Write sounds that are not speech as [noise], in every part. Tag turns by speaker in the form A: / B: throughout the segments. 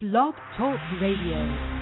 A: Blog Talk Radio.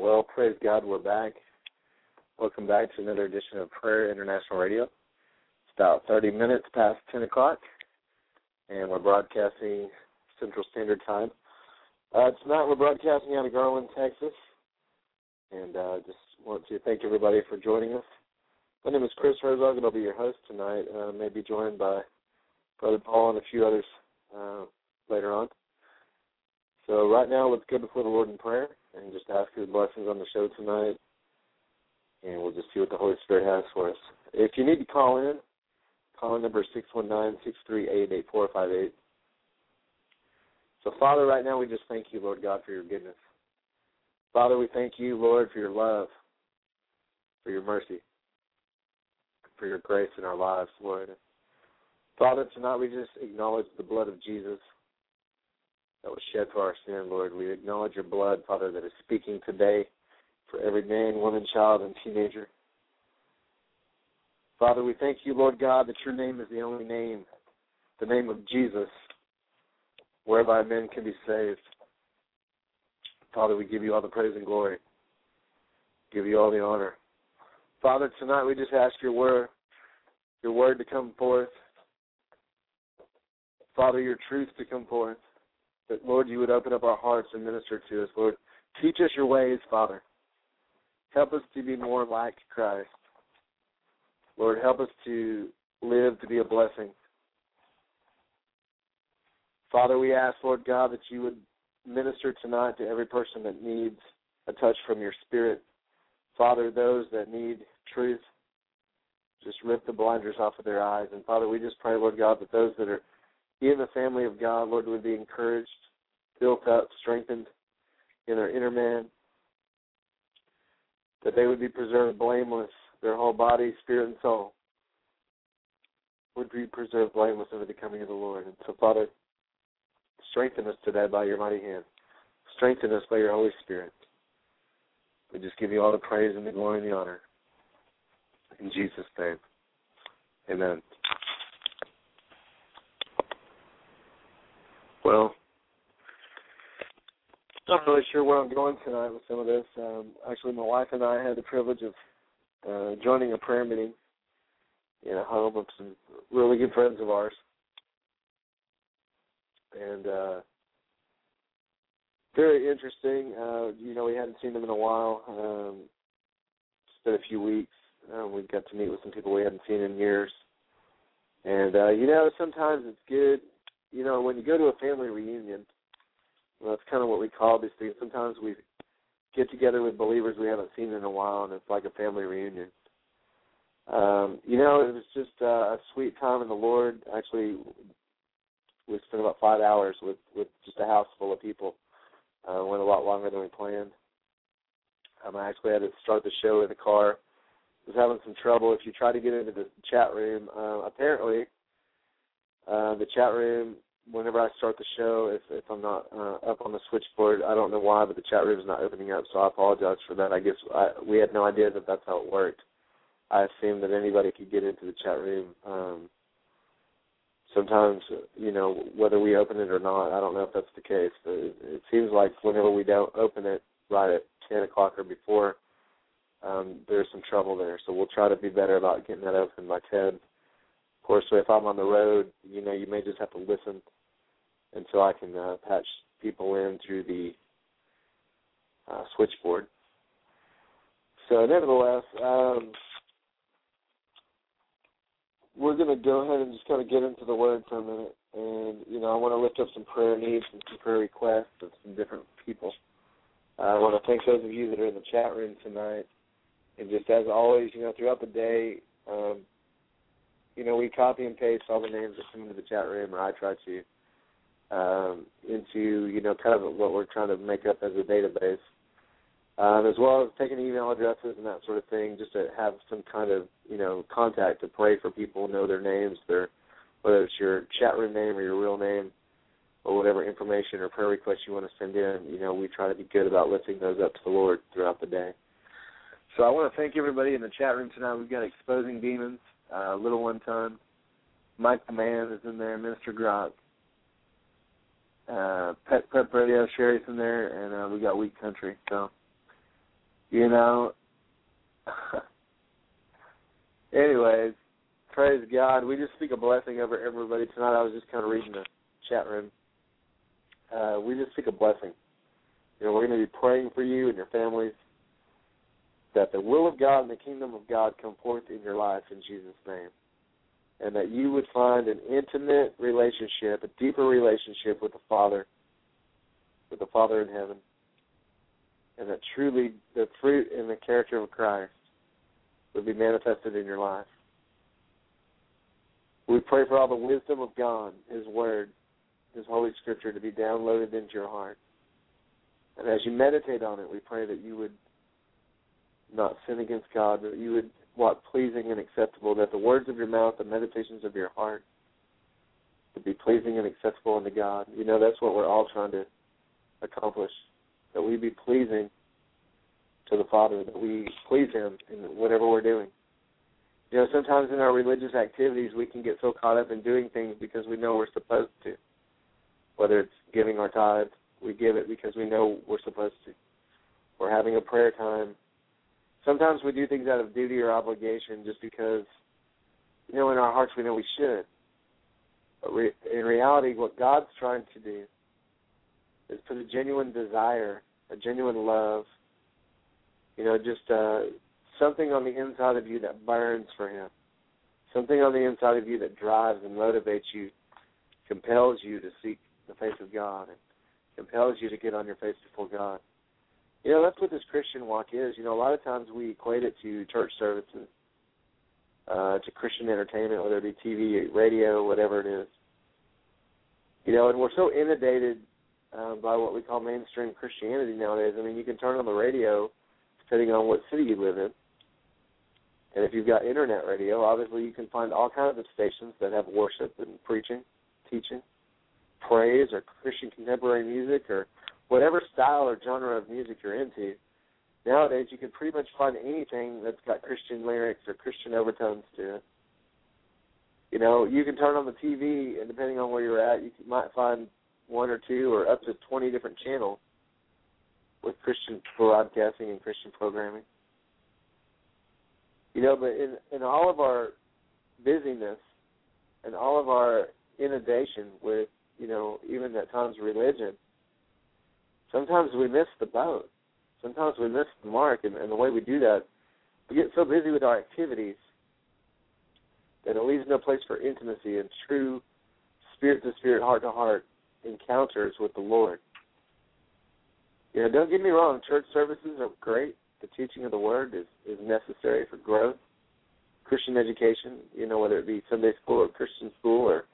B: Well, praise God, we're back. Welcome back to another edition of Prayer International Radio. It's about 30 minutes past 10 o'clock, and we're broadcasting Central Standard Time. Uh, tonight we're broadcasting out of Garland, Texas, and uh, just want to thank everybody for joining us. My name is Chris Herzog, and I'll be your host tonight. Uh, may be joined by Brother Paul and a few others uh, later on. So right now, let's go before the Lord in prayer and just ask His blessings on the show tonight, and we'll just see what the Holy Spirit has for us. If you need to call in, call in number six one nine six three eight eight four five eight. So, Father, right now we just thank you, Lord God, for your goodness. Father, we thank you, Lord, for your love, for your mercy, for your grace in our lives, Lord. Father, tonight we just acknowledge the blood of Jesus that was shed for our sin, Lord. We acknowledge your blood, Father, that is speaking today for every man, woman, child, and teenager. Father, we thank you, Lord God, that your name is the only name, the name of Jesus, whereby men can be saved. Father, we give you all the praise and glory. Give you all the honor. Father, tonight we just ask your word, your word to come forth. Father, your truth to come forth. That Lord, you would open up our hearts and minister to us. Lord, teach us your ways, Father. Help us to be more like Christ. Lord, help us to live to be a blessing. Father, we ask, Lord God, that you would minister tonight to every person that needs a touch from your spirit. Father, those that need truth, just rip the blinders off of their eyes. And Father, we just pray, Lord God, that those that are in the family of God, Lord, would be encouraged, built up, strengthened in their inner man, that they would be preserved blameless, their whole body, spirit, and soul would be preserved blameless in the coming of the Lord. And so, Father, strengthen us today by your mighty hand. Strengthen us by your Holy Spirit. We just give you all the praise and the glory and the honor. In Jesus' name. Amen. Well, not really sure where I'm going tonight with some of this. Um, actually, my wife and I had the privilege of uh, joining a prayer meeting in a home of some really good friends of ours. And uh, very interesting. Uh, you know, we hadn't seen them in a while. Um, it's been a few weeks. Uh, we got to meet with some people we hadn't seen in years. And uh, you know, sometimes it's good. You know, when you go to a family reunion, well, that's kind of what we call these things. Sometimes we get together with believers we haven't seen in a while, and it's like a family reunion. Um, you know, it was just uh, a sweet time in the Lord. Actually, we spent about five hours with with just a house full of people. Uh, went a lot longer than we planned. Um, I actually had to start the show in the car. Was having some trouble. If you try to get into the chat room, uh, apparently uh, the chat room whenever I start the show, if if I'm not uh, up on the switchboard, I don't know why, but the chat room is not opening up, so I apologize for that. I guess I, we had no idea that that's how it worked. I assumed that anybody could get into the chat room. Um, sometimes, you know, whether we open it or not, I don't know if that's the case. But it, it seems like whenever we don't open it right at 10 o'clock or before, um, there's some trouble there. So we'll try to be better about getting that open by 10 course, so if I'm on the road, you know, you may just have to listen until I can uh, patch people in through the uh, switchboard. So, nevertheless, um, we're going to go ahead and just kind of get into the word for a minute. And, you know, I want to lift up some prayer needs and some prayer requests of some different people. Uh, I want to thank those of you that are in the chat room tonight. And just as always, you know, throughout the day, um, you know, we copy and paste all the names that come into the chat room, or I try to, um, into, you know, kind of what we're trying to make up as a database um, as well as taking email addresses and that sort of thing, just to have some kind of you know contact to pray for people, know their names, their whether it's your chat room name or your real name, or whatever information or prayer request you want to send in. You know, we try to be good about lifting those up to the Lord throughout the day. So I want to thank everybody in the chat room tonight. We've got exposing demons, uh, little one ton. Mike the Man is in there, Minister Grot, uh, Pet Prep Radio, Sherry's in there, and uh, we got Weak Country. So you know. [laughs] Anyways, praise God. We just speak a blessing over everybody tonight. I was just kind of reading the chat room. Uh, we just speak a blessing. You know, we're going to be praying for you and your families that the will of God and the kingdom of God come forth in your life in Jesus' name. And that you would find an intimate relationship, a deeper relationship with the Father, with the Father in heaven and that truly the fruit and the character of Christ would be manifested in your life. We pray for all the wisdom of God, His Word, His Holy Scripture to be downloaded into your heart. And as you meditate on it, we pray that you would not sin against God, but you would walk pleasing and acceptable, that the words of your mouth, the meditations of your heart would be pleasing and acceptable unto God. You know, that's what we're all trying to accomplish that we be pleasing to the Father, that we please Him in whatever we're doing. You know, sometimes in our religious activities, we can get so caught up in doing things because we know we're supposed to. Whether it's giving our tithes. We give it because we know we're supposed to. We're having a prayer time. Sometimes we do things out of duty or obligation just because, you know, in our hearts we know we should. But re- in reality, what God's trying to do is put a genuine desire, a genuine love, you know, just uh, something on the inside of you that burns for Him, something on the inside of you that drives and motivates you, compels you to seek the face of God, and compels you to get on your face before God. You know, that's what this Christian walk is. You know, a lot of times we equate it to church services, uh, to Christian entertainment, whether it be TV, radio, whatever it is. You know, and we're so inundated uh, by what we call mainstream Christianity nowadays. I mean, you can turn on the radio depending on what city you live in. And if you've got internet radio, obviously you can find all kinds of stations that have worship and preaching, teaching, praise, or Christian contemporary music, or whatever style or genre of music you're into. Nowadays, you can pretty much find anything that's got Christian lyrics or Christian overtones to it. You know, you can turn on the TV, and depending on where you're at, you might find one or two or up to 20 different channels with Christian broadcasting and Christian programming. You know, but in in all of our busyness and all of our inundation with, you know, even at times religion, sometimes we miss the boat. Sometimes we miss the mark, and, and the way we do that, we get so busy with our activities that it leaves no place for intimacy and true spirit to spirit, heart to heart encounters with the Lord. You know, don't get me wrong, church services are great. The teaching of the word is, is necessary for growth. Christian education, you know, whether it be Sunday school or Christian school or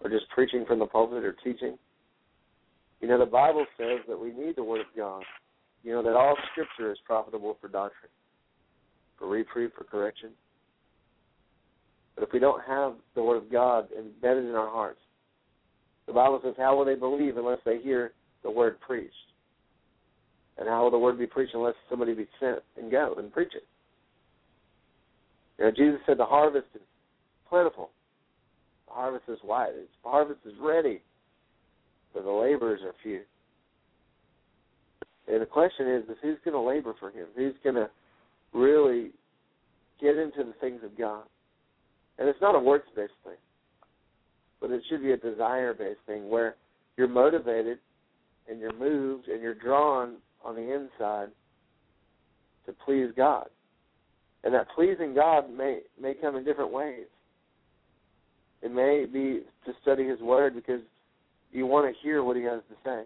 B: or just preaching from the pulpit or teaching. You know, the Bible says that we need the Word of God. You know, that all Scripture is profitable for doctrine, for reproof, for correction. But if we don't have the Word of God embedded in our hearts, the Bible says, how will they believe unless they hear the Word preached? And how will the Word be preached unless somebody be sent and go and preach it? You know, Jesus said the harvest is plentiful. The harvest is wide. The harvest is ready, but the laborers are few. And the question is, is who's going to labor for him? Who's going to really get into the things of God? And it's not a works-based thing, but it should be a desire-based thing where you're motivated and you're moved and you're drawn on the inside to please God. And that pleasing God may may come in different ways. It may be to study His Word because you want to hear what He has to say,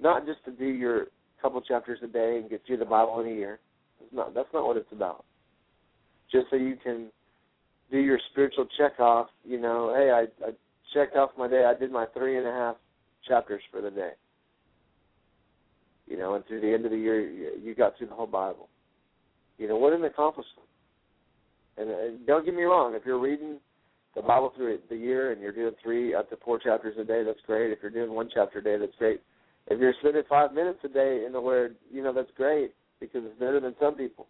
B: not just to do your couple chapters a day and get through the Bible in a year. It's not. That's not what it's about. Just so you can do your spiritual check off. You know, hey, I, I checked off my day. I did my three and a half chapters for the day. You know, and through the end of the year, you got through the whole Bible. You know, what an accomplishment. And, and don't get me wrong, if you're reading the Bible through the year and you're doing three up to four chapters a day, that's great. If you're doing one chapter a day, that's great. If you're spending five minutes a day in the Word, you know, that's great because it's better than some people.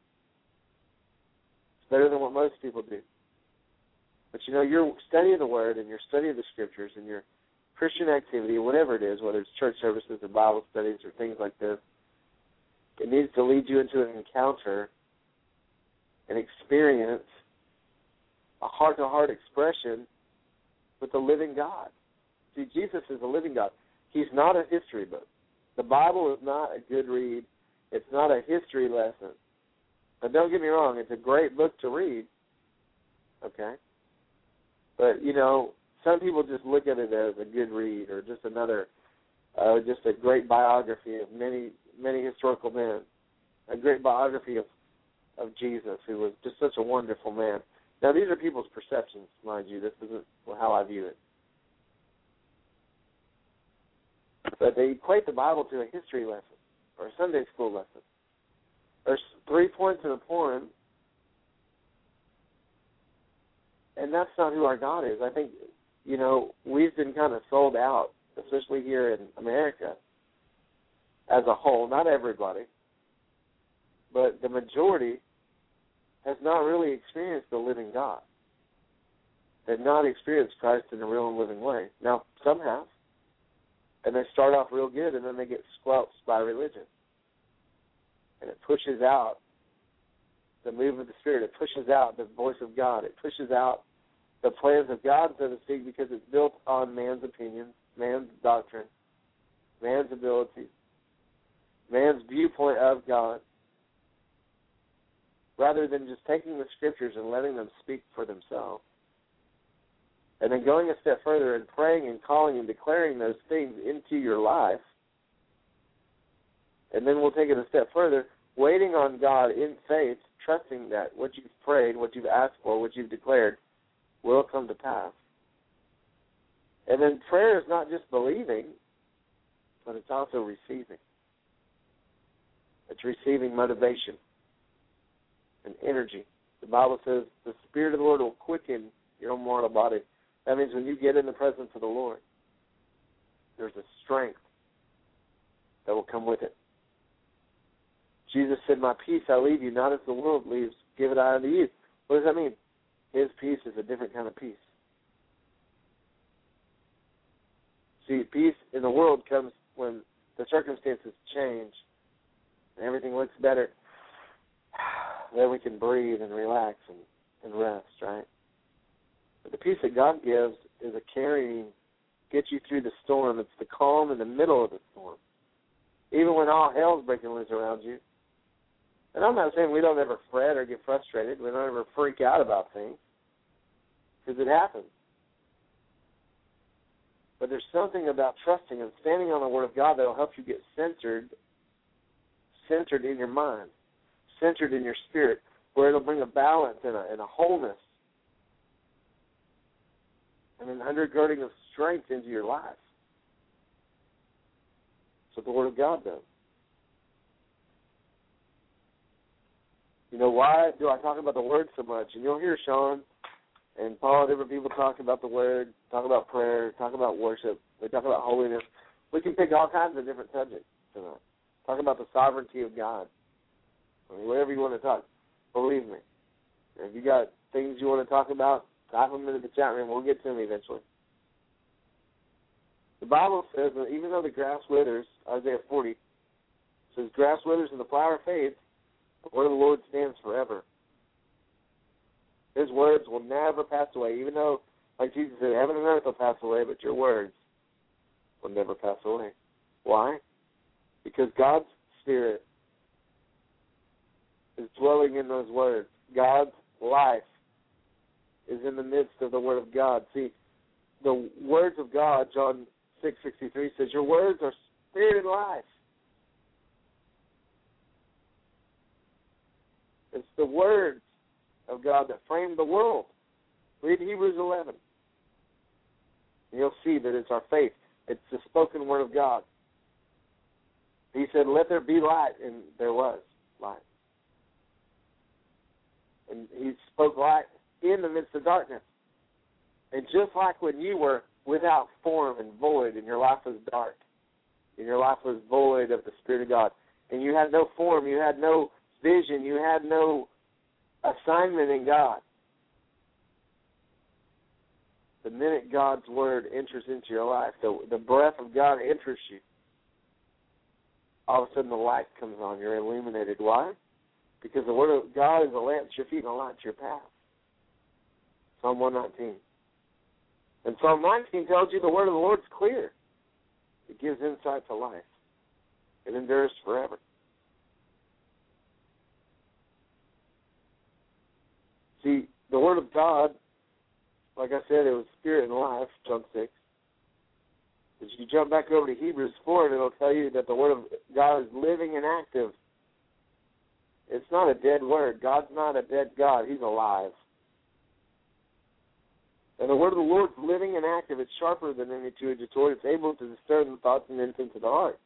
B: It's better than what most people do. But you know, your study of the Word and your study of the Scriptures and your Christian activity, whatever it is, whether it's church services or Bible studies or things like this, it needs to lead you into an encounter and experience a heart to heart expression with the living God. See, Jesus is a living God. He's not a history book. The Bible is not a good read. It's not a history lesson. But don't get me wrong, it's a great book to read. Okay? But, you know, some people just look at it as a good read or just another uh, just a great biography of many many historical men. A great biography of of Jesus, who was just such a wonderful man. Now, these are people's perceptions, mind you. This isn't how I view it. But they equate the Bible to a history lesson or a Sunday school lesson. There's three points in a poem, and that's not who our God is. I think, you know, we've been kind of sold out, especially here in America as a whole, not everybody, but the majority has not really experienced the living God. They've not experienced Christ in a real and living way. Now, some have. And they start off real good and then they get squelched by religion. And it pushes out the move of the Spirit. It pushes out the voice of God. It pushes out the plans of God, so to speak, because it's built on man's opinions, man's doctrine, man's abilities, man's viewpoint of God, rather than just taking the scriptures and letting them speak for themselves. And then going a step further and praying and calling and declaring those things into your life. And then we'll take it a step further, waiting on God in faith, trusting that what you've prayed, what you've asked for, what you've declared will come to pass. And then prayer is not just believing, but it's also receiving. It's receiving motivation and energy. The Bible says the Spirit of the Lord will quicken your mortal body. That means when you get in the presence of the Lord, there's a strength that will come with it. Jesus said, My peace I leave you, not as the world leaves, give it I unto you. What does that mean? His peace is a different kind of peace. See, peace in the world comes when the circumstances change and everything looks better. Then we can breathe and relax and, and rest, right? But the peace that God gives is a carrying, get you through the storm. It's the calm in the middle of the storm. Even when all hell's breaking loose around you. And I'm not saying we don't ever fret or get frustrated. We don't ever freak out about things. Because it happens. But there's something about trusting and standing on the Word of God that will help you get centered, centered in your mind, centered in your spirit, where it'll bring a balance and a, and a wholeness and an undergirding of strength into your life. That's what the Word of God does. You know, why do I talk about the Word so much? And you'll hear Shaun and Paul, different people talk about the Word, talk about prayer, talk about worship, they talk about holiness. We can pick all kinds of different subjects tonight. Talk about the sovereignty of God. Whatever you want to talk, believe me. If you got things you want to talk about, type them into the chat room. We'll get to them eventually. The Bible says that even though the grass withers, Isaiah 40 says, grass withers and the flower fades, the word of the Lord stands forever. His words will never pass away, even though, like Jesus said, heaven and earth will pass away, but your words will never pass away. Why? Because God's Spirit is dwelling in those words. God's life is in the midst of the Word of God. See, the words of God, John six sixty three says, Your words are spirit and life. It's the words of God that framed the world. Read Hebrews 11. And you'll see that it's our faith. It's the spoken word of God. He said, Let there be light, and there was light. And he spoke light in the midst of darkness. And just like when you were without form and void, and your life was dark, and your life was void of the Spirit of God, and you had no form, you had no vision, you had no assignment in God. The minute God's word enters into your life, the the breath of God enters you. All of a sudden, the light comes on. You're illuminated. Why? Because the word of God is a lamp to your feet and a light to your path. Psalm 119. And Psalm 19 tells you the word of the Lord is clear. It gives insight to life. It endures forever. See, the Word of God, like I said, it was spirit and life, John 6. If you jump back over to Hebrews 4, it'll tell you that the Word of God is living and active. It's not a dead Word. God's not a dead God. He's alive. And the Word of the Lord is living and active. It's sharper than any two-edged sword. It's able to discern the thoughts and intents of the heart.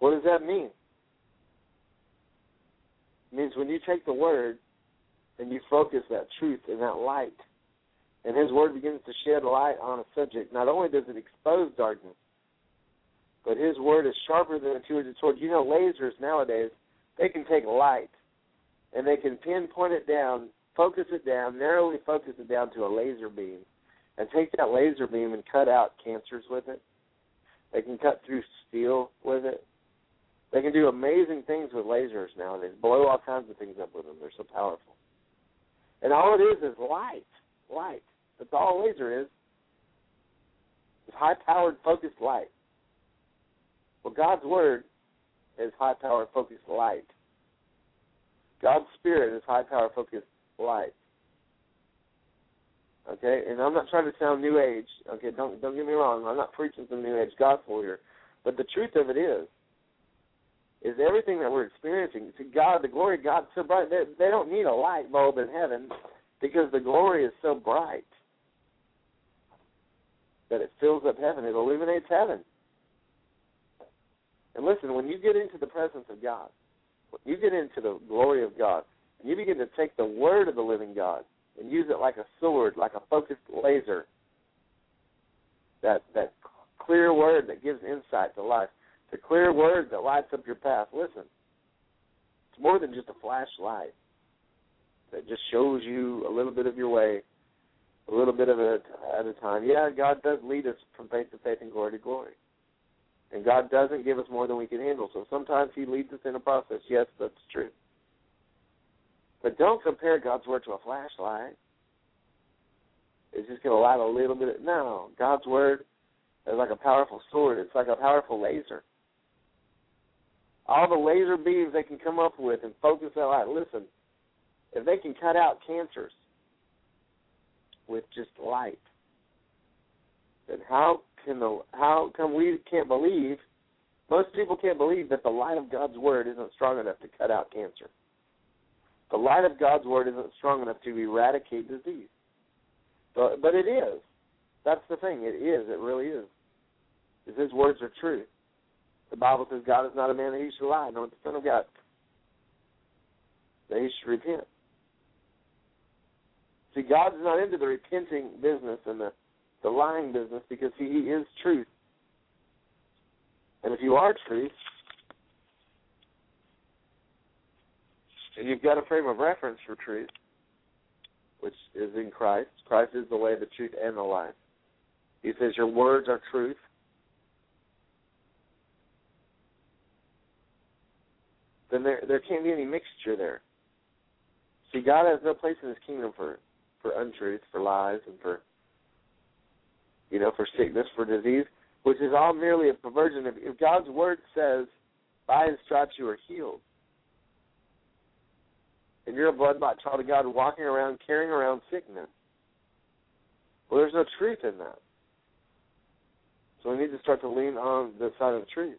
B: What does that mean? It means when you take the Word and you focus that truth and that light, and His Word begins to shed light on a subject, not only does it expose darkness, but His Word is sharper than a two-edged sword. You know, lasers nowadays, they can take light and they can pinpoint it down, focus it down, narrowly focus it down to a laser beam, and take that laser beam and cut out cancers with it, They can cut through steel with it. They can do amazing things with lasers nowadays. Blow all kinds of things up with them. They're so powerful. And all it is is light. Light. That's all a laser is. It's high powered focused light. Well, God's word is high power focused light. God's spirit is high power focused light. Okay, and I'm not trying to sound new age. Okay, don't don't get me wrong. I'm not preaching some new age gospel here, but the truth of it is, is everything that we're experiencing. To God, the glory of God so bright. They, they don't need a light bulb in heaven because the glory is so bright that it fills up heaven. It illuminates heaven. And listen, when you get into the presence of God, when you get into the glory of God, and you begin to take the word of the living God and use it like a sword, like a focused laser. That that clear word that gives insight to life, the clear word that lights up your path. Listen, it's more than just a flashlight that just shows you a little bit of your way, a little bit of it at a time. Yeah, God does lead us from faith to faith and glory to glory. And God doesn't give us more than we can handle. So sometimes He leads us in a process. Yes, that's true. But don't compare God's word to a flashlight. It's just going to light a little bit. No, God's word is like a powerful sword. It's like a powerful laser. All the laser beams they can come up with and focus that light. Listen, if they can cut out cancers with just light, then how can the how come we can't believe? Most people can't believe that the light of God's word isn't strong enough to cut out cancer. The light of God's word isn't strong enough to eradicate disease. But but it is. That's the thing. It is. It really is. Because his words are true. The Bible says God is not a man that he should lie, nor the Son of God that he should repent. See, God is not into the repenting business and the, the lying business because he, is truth. And if you are truth, and you've got a frame of reference for truth, which is in Christ. Christ is the way, the truth, and the life. He says, Your words are truth. Then there there can't be any mixture there. See, God has no place in his kingdom for for untruth, for lies, and for you know, for sickness, for disease, which is all merely a perversion. If, if God's word says, by his stripes you are healed, and you're a blood-bought child of God walking around carrying around sickness. Well, there's no truth in that. So we need to start to lean on the side of the truth.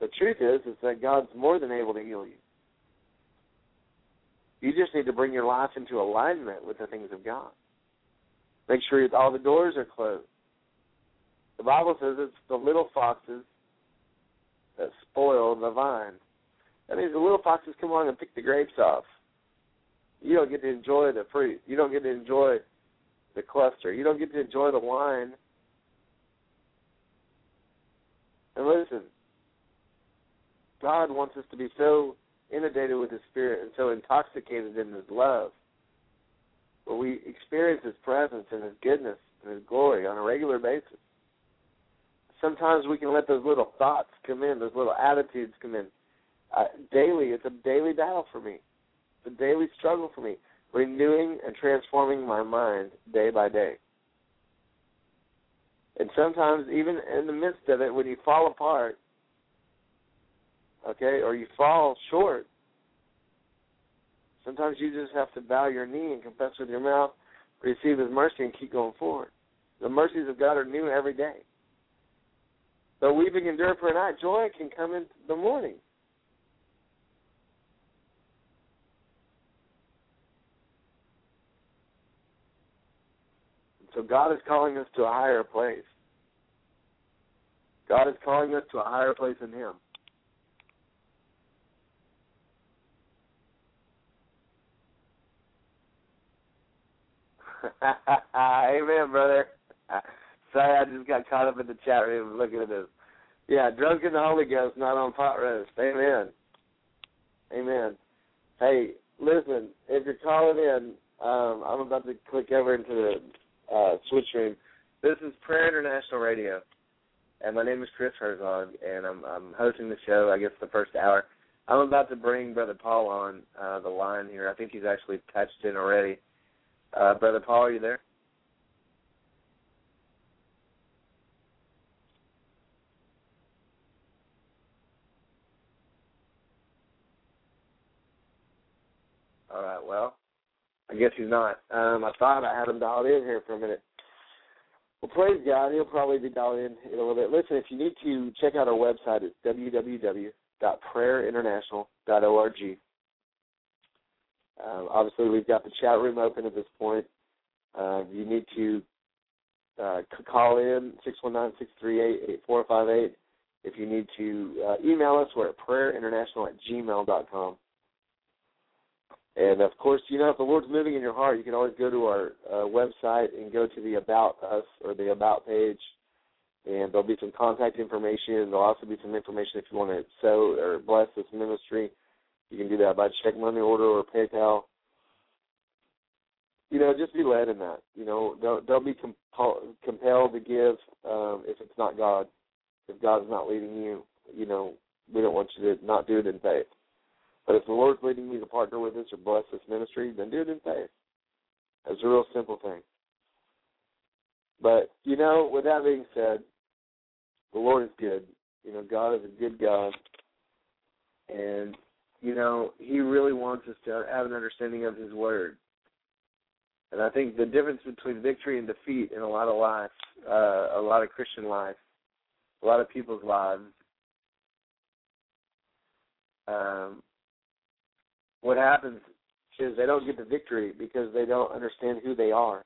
B: The truth is, is that God's more than able to heal you. You just need to bring your life into alignment with the things of God. Make sure all the doors are closed. The Bible says it's the little foxes that spoil the vine. That means the little foxes come along and pick the grapes off. You don't get to enjoy the fruit. You don't get to enjoy the cluster. You don't get to enjoy the wine. And listen, God wants us to be so inundated with His Spirit and so intoxicated in His love, where we experience His presence and His goodness and His glory on a regular basis. Sometimes we can let those little thoughts come in, those little attitudes come in uh, daily. It's a daily battle for me. It's a daily struggle for me, renewing and transforming my mind day by day. And sometimes, even in the midst of it, when you fall apart, okay, or you fall short, sometimes you just have to bow your knee and confess with your mouth, receive His mercy, and keep going forward. The mercies of God are new every day. Though weeping endure for a night, joy can come in the morning. So God is calling us to a higher place. God is calling us to a higher place in Him. [laughs] Amen, brother. Sorry, I just got caught up in the chat room looking at this. Yeah, drunk in the Holy Ghost, not on pot roast. Amen. Amen. Hey, listen, if you're calling in, um, I'm about to click over into the uh, switch room. This is Prayer International Radio. and my name is Chris Herzog, and I'm I'm hosting the show. I guess the first hour. I'm about to bring Brother Paul on uh, the line here. I think he's actually touched in already. Uh, Brother Paul, are you there? All right. Well, I guess he's not. Um, I thought I had him dialed in here for a minute. Well, praise God. He'll probably be dialed in in a little bit. Listen, if you need to check out our website, it's www.prayerinternational.org. Um, obviously, we've got the chat room open at this point. Uh, you need to uh, call in 619-638-8458. If you need to uh, email us, we're at prayerinternational at gmail.com. And of course, you know, if the Lord's moving in your heart, you can always go to our uh, website and go to the About Us or the About page, and there'll be some contact information. There'll also be some information if you want to sow or bless this ministry. You can do that by check money order or PayPal. You know, just be led in that. You know, don't don't be compel, compelled to give um, if it's not God. If God's not leading you, you know, we don't want you to not do it in faith. But if the Lord's leading you to partner with us or bless this ministry, then do it in faith. It's a real simple thing. But, you know, with that being said, the Lord is good. You know, God is a good God. And, you know, He really wants us to have an understanding of His Word. And I think the difference between victory and defeat in a lot of lives, uh, a lot of Christian lives, a lot of people's lives, um, what happens is they don't get the victory because they don't understand who they are.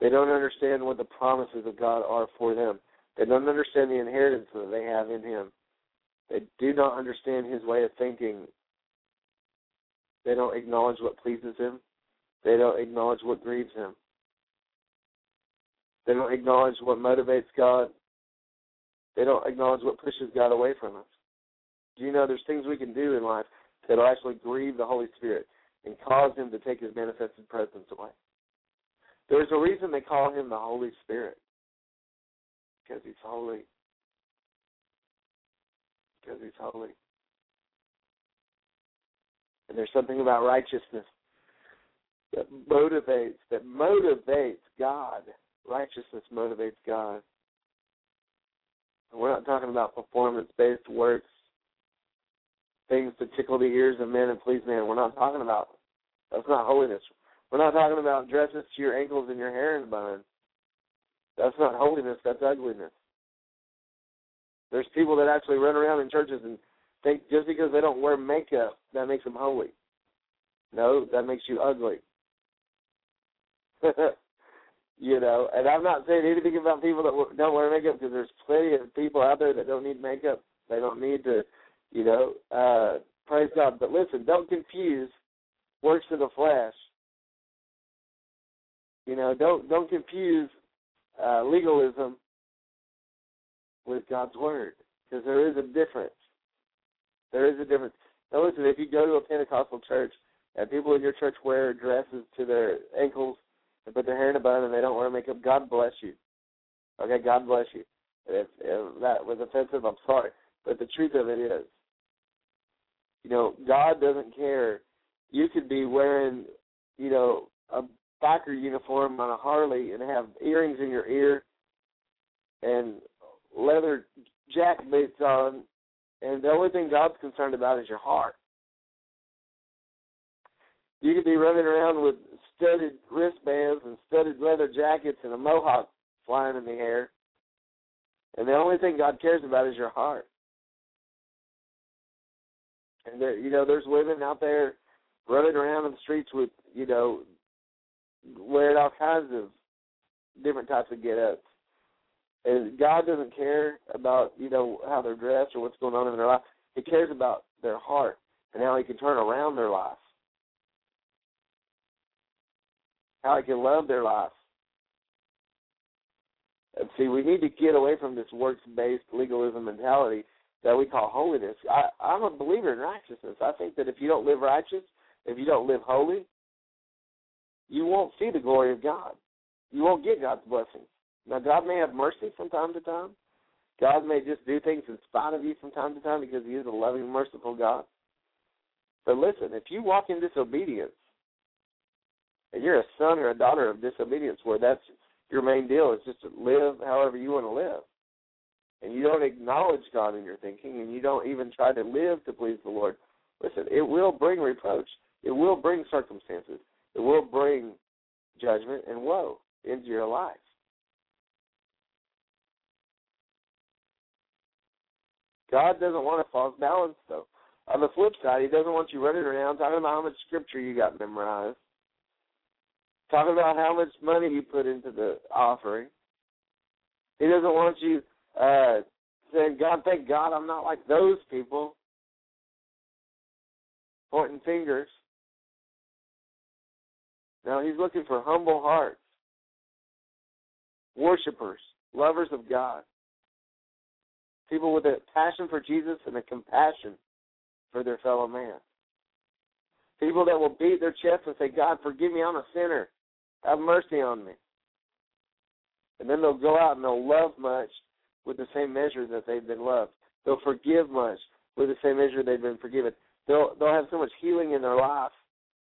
B: They don't understand what the promises of God are for them. They don't understand the inheritance that they have in Him. They do not understand His way of thinking. They don't acknowledge what pleases Him. They don't acknowledge what grieves Him. They don't acknowledge what motivates God. They don't acknowledge what pushes God away from us. Do you know there's things we can do in life that'll actually grieve the Holy Spirit and cause him to take his manifested presence away. There's a reason they call him the Holy Spirit. Because he's holy. Because he's holy. And there's something about righteousness that motivates that motivates God. Righteousness motivates God. And we're not talking about performance based works things to tickle the ears of men and please men. We're not talking about that's not holiness. We're not talking about dresses to your ankles and your hair in bun. That's not holiness, that's ugliness. There's people that actually run around in churches and think just because they don't wear makeup, that makes them holy. No, that makes you ugly. [laughs] you know, and I'm not saying anything about people that don't wear makeup because there's plenty of people out there that don't need makeup. They don't need to you know, uh, praise God. But listen, don't confuse works of the flesh. You know, don't don't confuse uh, legalism with God's word because there is a difference. There is a difference. Now, listen, if you go to a Pentecostal church and people in your church wear dresses to their ankles and put their hair in a bun and they don't wear makeup, God bless you. Okay, God bless you. If, if that was offensive, I'm sorry. But the truth of it is, you know, God doesn't care. You could be wearing, you know, a biker uniform on a Harley and have earrings in your ear and leather jack on, and the only thing God's concerned about is your heart. You could be running around with studded wristbands and studded leather jackets and a mohawk flying in the air, and the only thing God cares about is your heart. And there, you know, there's women out there running around in the streets with, you know, wearing all kinds of different types of get-ups. And God doesn't care about, you know, how they're dressed or what's going on in their life. He cares about their heart and how He can turn around their life, how He can love their life. And see, we need to get away from this works-based legalism mentality that we call holiness. I, I'm a believer in righteousness. I think that if you don't live righteous, if you don't live holy, you won't see the glory of God. You won't get God's blessings. Now, God may have mercy from time to time. God may just do things in spite of you from time to time because He is a loving, merciful God. But listen, if you walk in disobedience, and you're a son or a daughter of disobedience, where that's your main deal is just to live however you want to live, and you don't acknowledge God in your thinking, and you don't even try to live to please the Lord, listen, it will bring reproach. It will bring circumstances. It will bring judgment and woe into your life. God doesn't want a false balance, though. On the flip side, He doesn't want you running around talking about how much scripture you got memorized, talking about how much money you put into the offering. He doesn't want you uh, saying, God, thank God I'm not like those people, pointing fingers. No, He's looking for humble hearts, worshipers, lovers of God people with a passion for Jesus and a compassion for their fellow man. People that will beat their chest and say, God, forgive me, I'm a sinner. Have mercy on me. And then they'll go out and they'll love much with the same measure that they've been loved. They'll forgive much with the same measure they've been forgiven. They'll they'll have so much healing in their life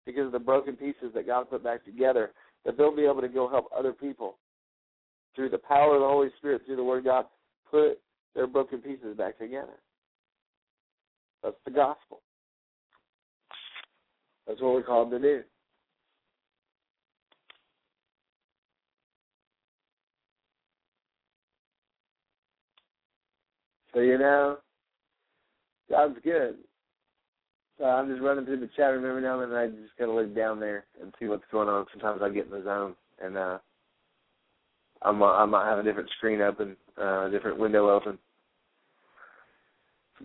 B: because of the broken pieces that God put back together that they'll be able to go help other people through the power of the Holy Spirit, through the Word of God, put their broken pieces back together. That's the gospel. That's what we're called to do. So you know, God's good. So I'm just running through the chat room every now and then. I just gotta look down there and see what's going on. Sometimes I get in the zone, and uh, I'm I might have a different screen open, uh, a different window open.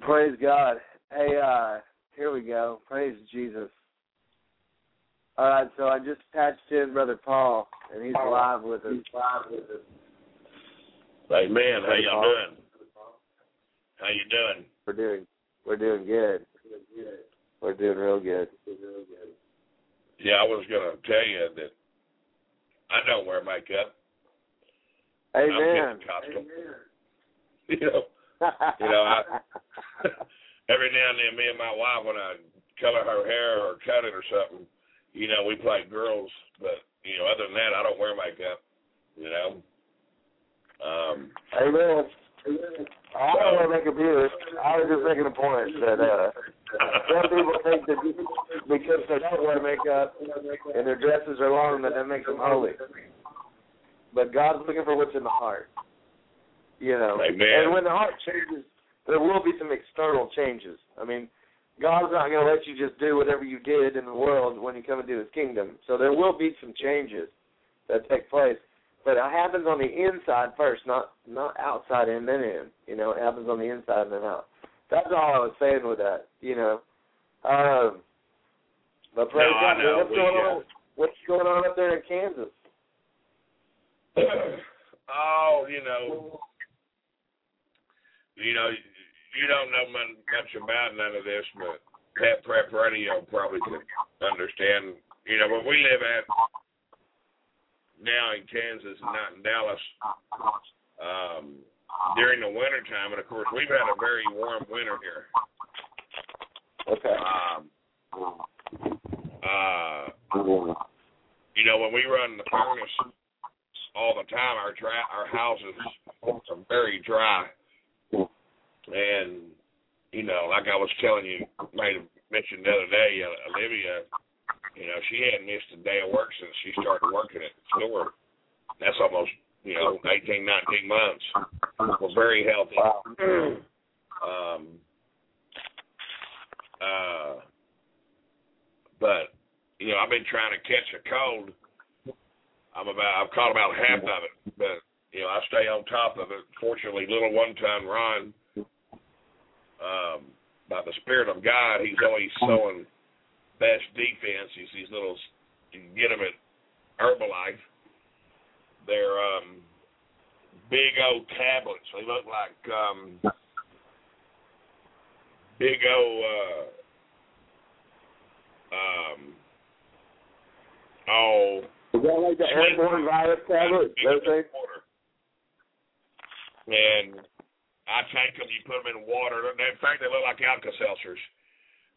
B: Praise God. Hey, uh, here we go. Praise Jesus. All right, so I just patched in Brother Paul, and he's live with us. Live with us.
C: Amen. How y'all
B: Paul.
C: doing? How you doing?
B: We're doing, we're doing good. We're doing real good.
C: Yeah, I was gonna tell you that I don't wear makeup.
B: Amen.
C: I'm getting costume. [laughs] You know, You know, I- [laughs] every now and then, me and my wife, when I color her hair or cut it or something, you know, we play girls. But you know, other than that, I don't wear makeup. You know. Um,
B: Amen. I don't want to make a view. I was just making a point that uh, some people think that because they don't wear makeup and their dresses are long that that makes them holy. But God's looking for what's in the heart. You know.
C: Amen.
B: And when the heart changes, there will be some external changes. I mean, God's not going to let you just do whatever you did in the world when you come into His kingdom. So there will be some changes that take place. But it happens on the inside first, not not outside and then in. You know, it happens on the inside and then out. That's all I was saying with that. You know. Um, but praise
C: No,
B: God. What's
C: We,
B: going on? What's going on up there in Kansas? [coughs]
C: oh, you know, you know, you don't know much, about none of this, but Pet Prep Radio probably could understand. You know, where we live at now in Kansas and not in Dallas. Um, during the winter time, and of course, we've had a very warm winter here.
B: Okay.
C: Um, uh, you know, when we run the furnace all the time, our dry, our houses are very dry, and you know, like I was telling you, made a mention the other day, uh, Olivia, you know, she hadn't missed a day of work since she started working at the store. That's almost, you know, eighteen, nineteen months. We're very healthy. [clears throat] Um, uh, but you know, I've been trying to catch a cold. I'm about I've caught about half of it, but you know, I stay on top of it. Fortunately, little one ton Ron, um, by the Spirit of God, he's always sowing best defense. He's these little you can get them at Herbalife. They're um big old tablets. They look like um big old uh um oh
B: Is that like the airborne virus tablet?
C: And I take them, you put them in water. In fact, they look like Alka Seltzers,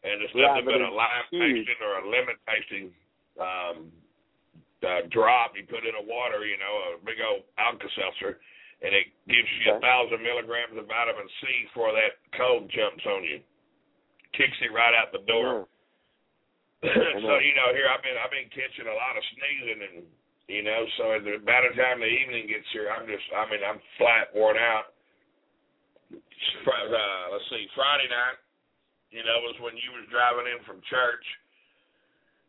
C: and it's
B: Right,
C: nothing
B: but
C: but a lime tasting or a lemon tasting um, uh, drop. You put in a water, you know, a big old Alka Seltzer, and it gives you a
B: Okay.
C: thousand milligrams of vitamin C before that cold jumps on you. Kicks it right out the door. [clears throat] so you know, here I've been I've been catching a lot of sneezing and you know, so by the time the evening gets here, I'm just I mean I'm flat worn out. Uh, let's see, Friday night, you know, was when you was driving in from church,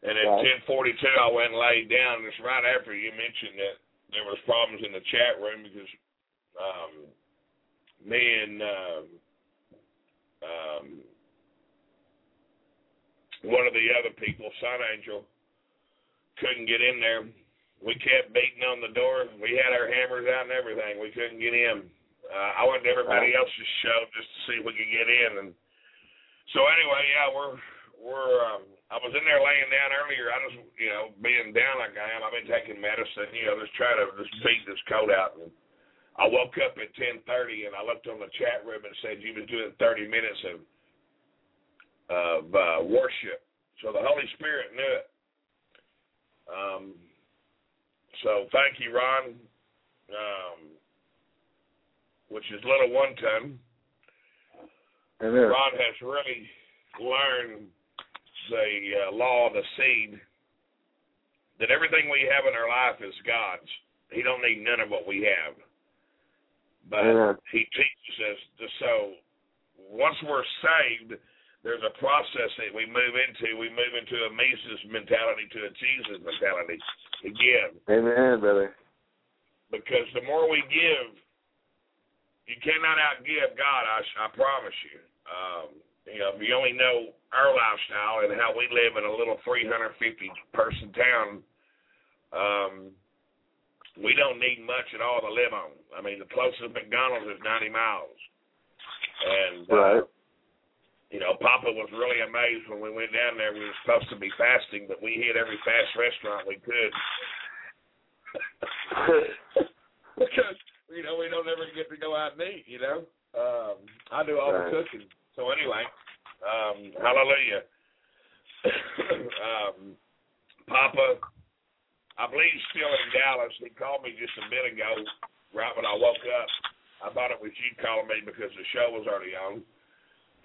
C: and at
B: Right.
C: ten forty two I went and laid down. Just right after you mentioned that there was problems in the chat room because um, me and um, um, one of the other people, Sun Angel, couldn't get in there. We kept beating on the door. We had our hammers out and everything. We couldn't get in. Uh, I went to everybody
B: Right.
C: else's show just to see if we could get in. And so anyway, yeah, we're we're. Um, I was in there laying down earlier. I just, you know, being down like I am, I've been taking medicine. You know, just try to just beat this cold out. And I woke up at ten thirty, and I looked on the chat room and said you was doing thirty minutes of of uh, worship. So the Holy Spirit knew it. Um, so thank you, Ron, um, which is little one ton.
B: Amen.
C: Ron has really learned the uh, law of the seed that everything we have in our life is God's. He don't need none of what we have. But
B: Amen.
C: he teaches us to so once we're saved, there's a process that we move into. We move into a Moses mentality to a Jesus mentality to give.
B: Amen, brother.
C: Because the more we give, you cannot outgive God. I, I promise you. Um, you know, you only know our lifestyle and how we live in a little 350 person town, um, we don't need much at all to live on. I mean, the closest McDonald's is 90 miles, and uh, you know, Papa was really amazed when we went down there. We were supposed to be fasting, but we hit every fast restaurant we could [laughs] because you know we don't ever get to go out and eat. You know, um, I do all
B: Right.
C: the cooking. So anyway, um, hallelujah. [coughs] um, Papa, I believe he's still in Dallas. He called me just a bit ago, right when I woke up. I thought it was you calling me because the show was already on.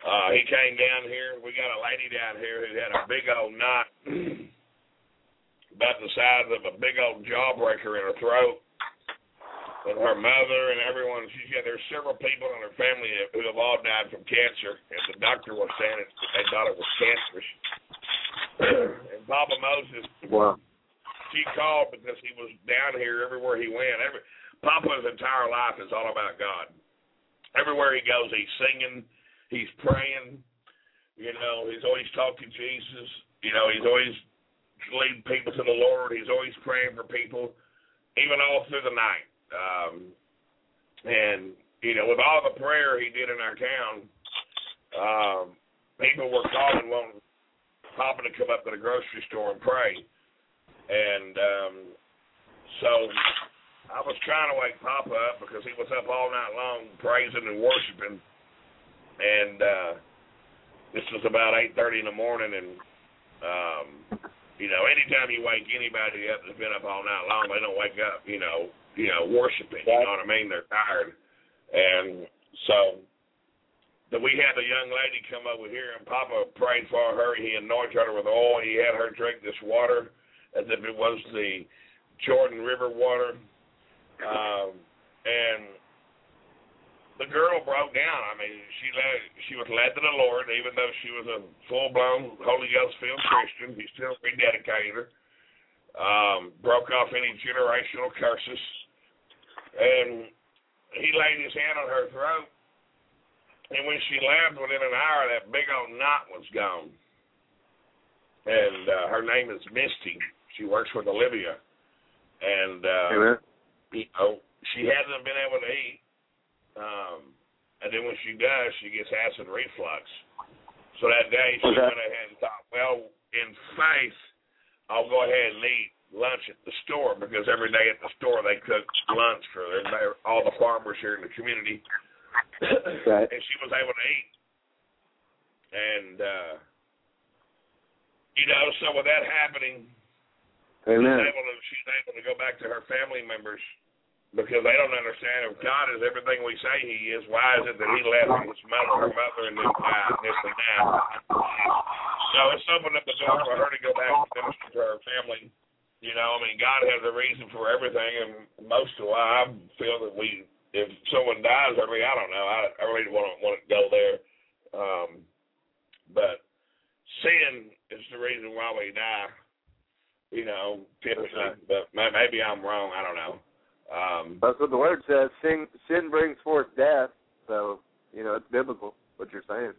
C: Uh, he came down here. We got a lady down here who had a big old knot [coughs] about the size of a big old jawbreaker in her throat. And her mother and everyone, she's there's several people in her family who have all died from cancer. And the doctor was saying it, they thought it was cancerous. [clears throat] and Papa Moses,
B: Wow.
C: she called because he was down here everywhere he went. Every Papa's entire life is all about God. Everywhere he goes, he's singing, he's praying. You know, he's always talking Jesus. You know, he's always leading people to the Lord. He's always praying for people, even all through the night. Um, and you know, with all the prayer he did in our town, um, people were calling, wanting Papa to come up to the grocery store and pray. And um, so I was trying to wake Papa up because he was up all night long praising and worshiping. And uh, this was about eight thirty in the morning, and um, you know, anytime you wake anybody up that's been up all night long, they don't wake up, you know, you know, worshiping. You know what I mean? They're tired, and so. That we had a young lady come over here, and Papa prayed for her. He anointed her with oil. He had her drink this water as if it was the Jordan River water. Um, and the girl broke down. I mean, she led, she was led to the Lord, even though she was a full blown Holy Ghost filled Christian. He still rededicated her. Um, broke off any generational curses, and he laid his hand on her throat. And when she left, within an hour, that big old knot was gone. And uh, her name is Misty. She works with Olivia, and uh,
B: Amen.
C: you know, she hasn't been able to eat. Um, and then when she does, she gets acid reflux. So that day she
B: Okay.
C: went ahead and thought, well, in faith, I'll go ahead and eat lunch at the store because every day at the store they cook lunch for their, all the farmers here in the community. [coughs]
B: Right.
C: and she was able to eat. And uh you know, so with that happening,
B: Amen.
C: she's able to she's able to go back to her family members because they don't understand if God is everything we say He is. Why is it that He left His mother, her mother, and this guy, and this and that? So it's opened up the door for her to go back and minister to her family. You know, I mean, God has a reason for everything, and most of why I feel that we, if someone dies early, I don't know. I, I really don't want to want to go there. Um, but sin is the reason why we die. You know, typically, but maybe I'm wrong. I don't know. Um,
B: That's what the word says. Sin sin brings forth death. So you know it's biblical. What you're saying.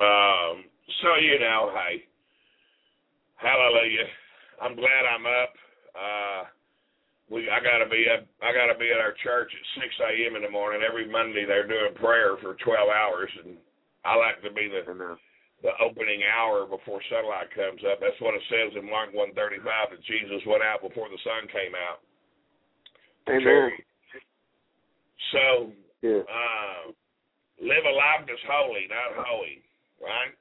C: Um, so you know, hey, hallelujah. I'm glad I'm up. Uh, we I gotta be up. I gotta be at our church at 6 a.m. in the morning. Every Monday they're doing prayer for 12 hours, and I like to be the
B: Amen.
C: the opening hour before sunlight comes up. That's what it says in Mark 135 that Jesus went out before the sun came out.
B: Amen.
C: So
B: Yeah.
C: uh, live a life that's holy, not holy, right?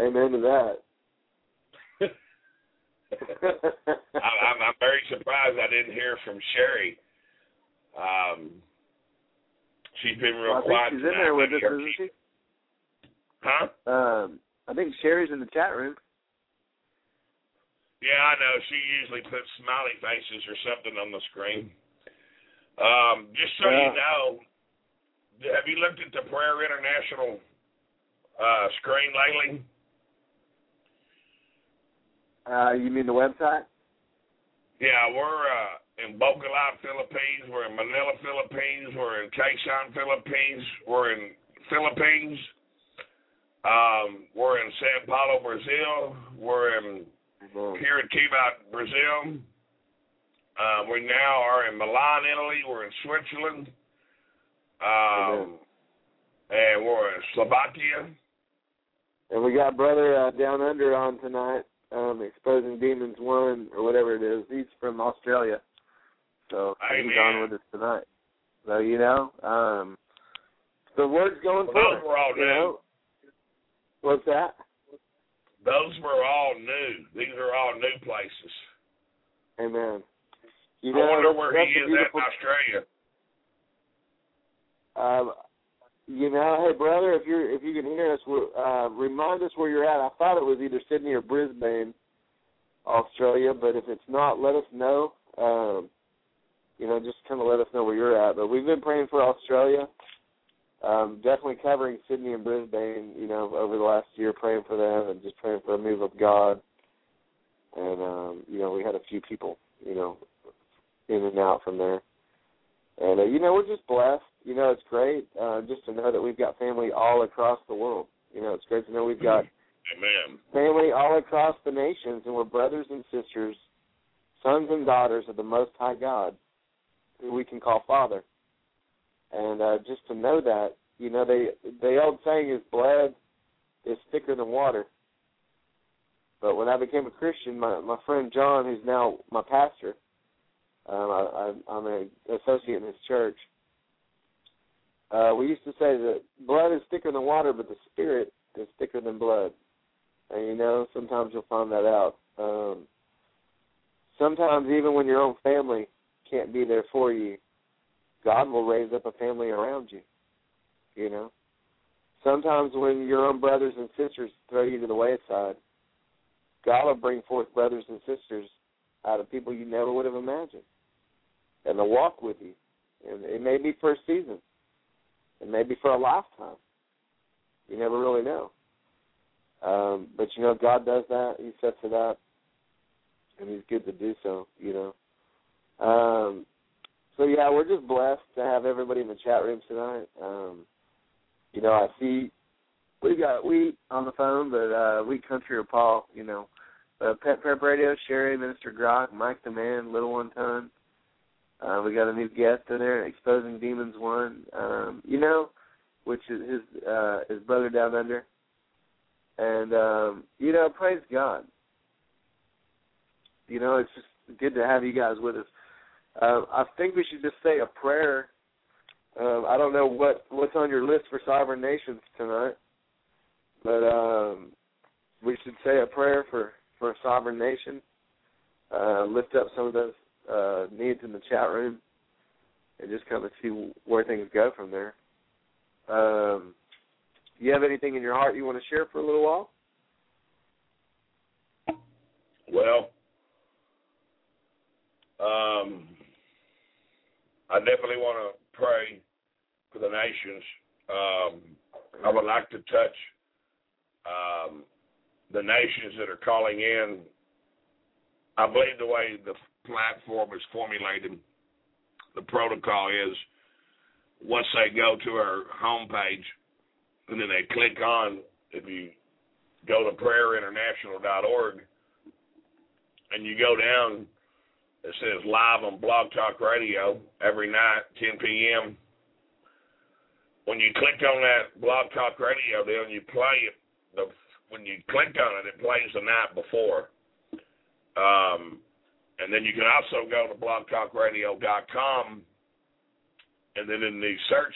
B: Amen to that. [laughs]
C: I, I'm, I'm very surprised I didn't hear from Sherry. Um, she's been real
B: Well,
C: quiet.
B: she's in there with us, isn't she?
C: Huh?
B: Um, I think Sherry's in the chat room.
C: Yeah, I know. She usually puts smiley faces or something on the screen. Um, just so you know, have you looked at the Prayer International uh, screen lately?
B: Uh, you mean the website?
C: Yeah, we're uh, in Bacolod, Philippines. We're in Manila, Philippines. We're in Quezon, Philippines. We're in Philippines. Um, we're in Sao Paulo, Brazil. We're in. Curitiba, Brazil. Uh, we now are in Milan, Italy. We're in Switzerland. Um, and we're in Slovakia.
B: And we got brother uh, down under on tonight, um, exposing demons one or whatever it is. He's from Australia, so he's
C: Amen.
B: on with us tonight. So you know, um, the word's going
C: Well,
B: forth.
C: those were all new.
B: know, what's that?
C: Those were all new. These are all new places.
B: Amen. You
C: I
B: know,
C: wonder where he is at in Australia.
B: Um, you know, hey brother, if you're if you can hear us, uh, remind us where you're at. I thought it was either Sydney or Brisbane, Australia, but if it's not, let us know. Um, you know, just kind of let us know where you're at. But we've been praying for Australia. Um, definitely covering Sydney and Brisbane. You know, over the last year, praying for them and just praying for a move of God. And um, you know, we had a few people, you know, in and out from there. And uh, you know, we're just blessed. You know, it's great uh, just to know that we've got family all across the world. You know, it's great to know we've got [laughs]
C: Amen.
B: family all across the nations, and we're brothers and sisters, sons and daughters of the Most High God, who we can call Father. And uh, just to know that, you know, they the old saying is blood is thicker than water. But when I became a Christian, my my friend John, who's now my pastor, um, I, I, I'm an associate in his church. Uh, we used to say that blood is thicker than water, but the spirit is thicker than blood. And you know, sometimes you'll find that out. Um, sometimes even when your own family can't be there for you, God will raise up a family around you. You know. Sometimes when your own brothers and sisters throw you to the wayside, God will bring forth brothers and sisters out of people you never would have imagined. And they'll walk with you. And it may be for a season. It may be for a lifetime. You never really know. Um, but you know, God does that. He sets it up, and He's good to do so. You know. Um, so yeah, we're just blessed to have everybody in the chat room tonight. Um, you know, I see we got Wheat on the phone, but uh, Wheat Country or Paul, you know, uh, Pet Prep Radio, Sherry, Minister Grock, Mike the Man, Little One Ton. Uh, we got a new guest in there, Exposing Demons One. Um, you know, which is his uh, his brother down under. And um, you know, praise God. you know, it's just good to have you guys with us. Uh, I think we should just say a prayer. Um, I don't know what what's on your list for sovereign nations tonight, but um, we should say a prayer for for a sovereign nation. Uh, lift up some of those uh, needs in the chat room, and just kind of see where things go from there. Um, you have anything in your heart you want to share for a little while?
C: Well, um, I definitely want to pray for the nations. Um, I would like to touch um, the nations that are calling in. I believe the way the platform is formulated, the protocol is once they go to our homepage and then they click on, if you go to prayerinternational.org and you go down, it says live on Blog Talk Radio every night, 10 p.m. When you click on that Blog Talk Radio and you play it, the when you click on it, it plays the night before. Um, and then you can also go to blogtalkradio.com and then in the search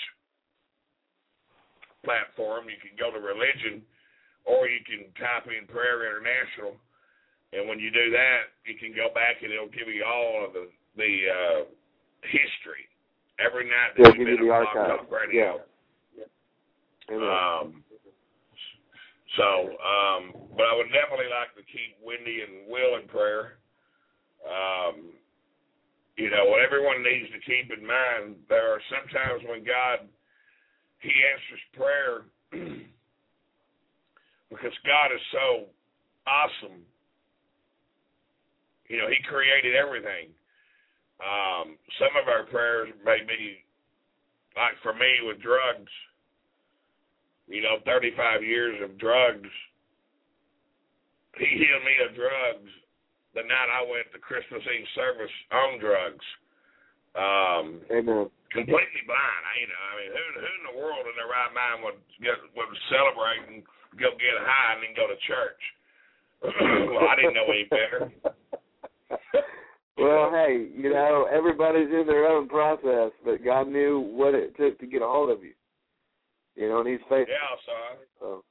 C: platform, you can go to religion or you can type in Prayer International. And when you do that, you can go back and it'll give you all of the the uh, history every night that
B: It'll
C: you've
B: give
C: been
B: you the
C: on. Talk Radio.
B: Yeah. Amen.
C: Um, so, um, but I would definitely like to keep Wendy and Will in prayer. Um, you know, what everyone needs to keep in mind, there are sometimes when God, He answers prayer [clears throat] because God is so awesome. You know, He created everything. Um, some of our prayers may be, like for me with drugs, you know, 35 years of drugs. He healed me of drugs the night I went to Christmas Eve service on drugs. Um,
B: Amen.
C: completely blind. I, you know, I mean, who, who in the world in their right mind would get would celebrate and go get high and then go to church? [clears throat] well, I didn't know any better. [laughs]
B: well, hey, you know, everybody's in their own process, but God knew what it took to get a hold of you. You know, and He's faithful.
C: Yeah, son.
B: So,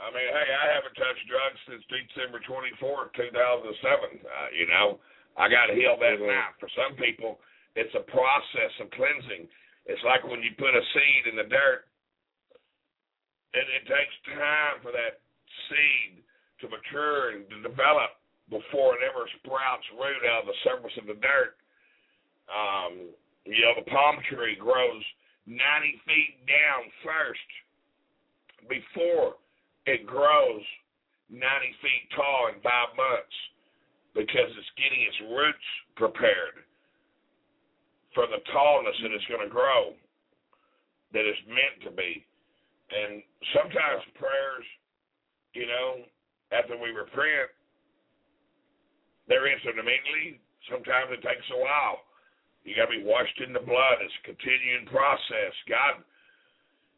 C: I mean, hey, I haven't touched drugs since December 24, 2007. Uh, you know, I got healed that
B: Amen.
C: night. For some people, it's a process of cleansing. It's like when you put a seed in the dirt, and it takes time for that seed to mature and to develop before it ever sprouts root out of the surface of the dirt. Um, you know, the palm tree grows 90 feet down first before it grows 90 feet tall in five months because it's getting its roots prepared for the tallness that it's going to grow that it's meant to be. And sometimes prayers, you know, after we repent, they're answered immediately. Sometimes it takes a while. You got to be washed in the blood. It's a continuing process. God,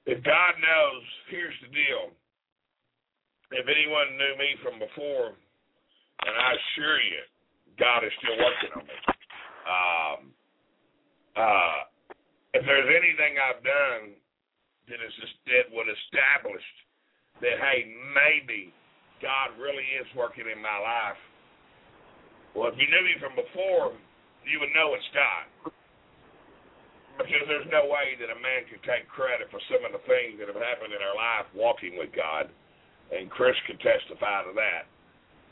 C: if God knows, here's the deal. If anyone knew me from before, and I assure you, God is still working on me. Um, uh, if there's anything I've done that is that would establish that hey, maybe God really is working in my life. Well, if you knew me from before, you would know it's God. Because there's no way that a man can take credit for some of the things that have happened in our life walking with God, and Chris can testify to that.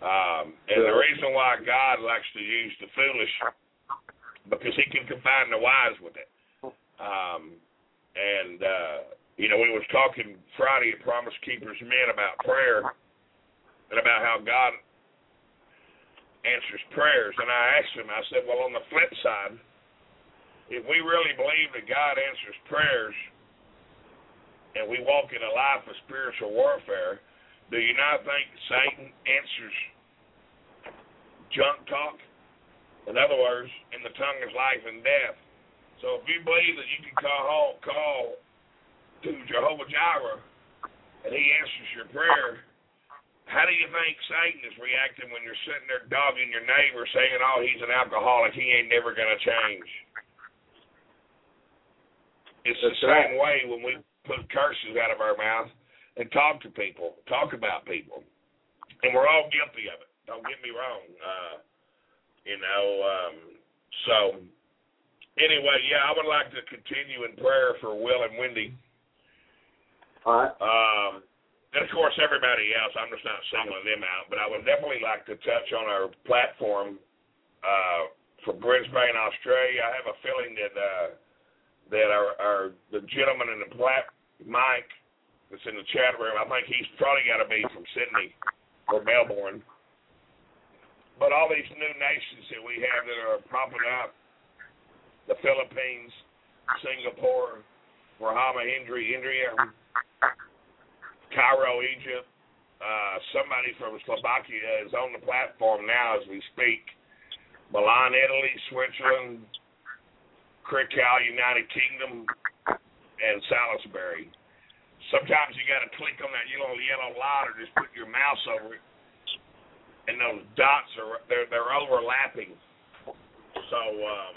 C: Um, and the reason why God likes to use the foolish, because He can combine the wise with it. Um, and uh, you know, we was talking Friday at Promise Keepers Men about prayer and about how God answers prayers. And I asked him, I said, well, on the flip side, if we really believe that God answers prayers and we walk in a life of spiritual warfare, do you not think Satan answers junk talk? In other words, in the tongue is life and death. So if you believe that you can call call to Jehovah Jireh and he answers your prayer, How do you think Satan is reacting when you're sitting there dogging your neighbor, saying, "Oh, he's an alcoholic. He ain't never gonna change." It's
B: That's
C: the same way when we put curses out of our mouth and talk to people, talk about people, and we're all guilty of it. Don't get me wrong. Uh, you know, um, so anyway, yeah, I would like to continue in prayer for Will and Wendy.
B: All right.
C: Um, and of course, everybody else. I'm just not singling them out, but I would definitely like to touch on our platform uh, for Brisbane, Australia. I have a feeling that uh, that our, our the gentleman in the plat Mike that's in the chat room. I think he's probably got to be from Sydney or Melbourne. But all these new nations that we have that are popping up, the Philippines, Singapore, Rahama Indri, Indria, Cairo, Egypt. Uh, somebody from Slovakia is on the platform now as we speak. Milan, Italy, Switzerland, Krakow, United Kingdom, and Salisbury. Sometimes you got to click on that yellow yellow light or just put your mouse over it, and those dots are they're they're overlapping. So um,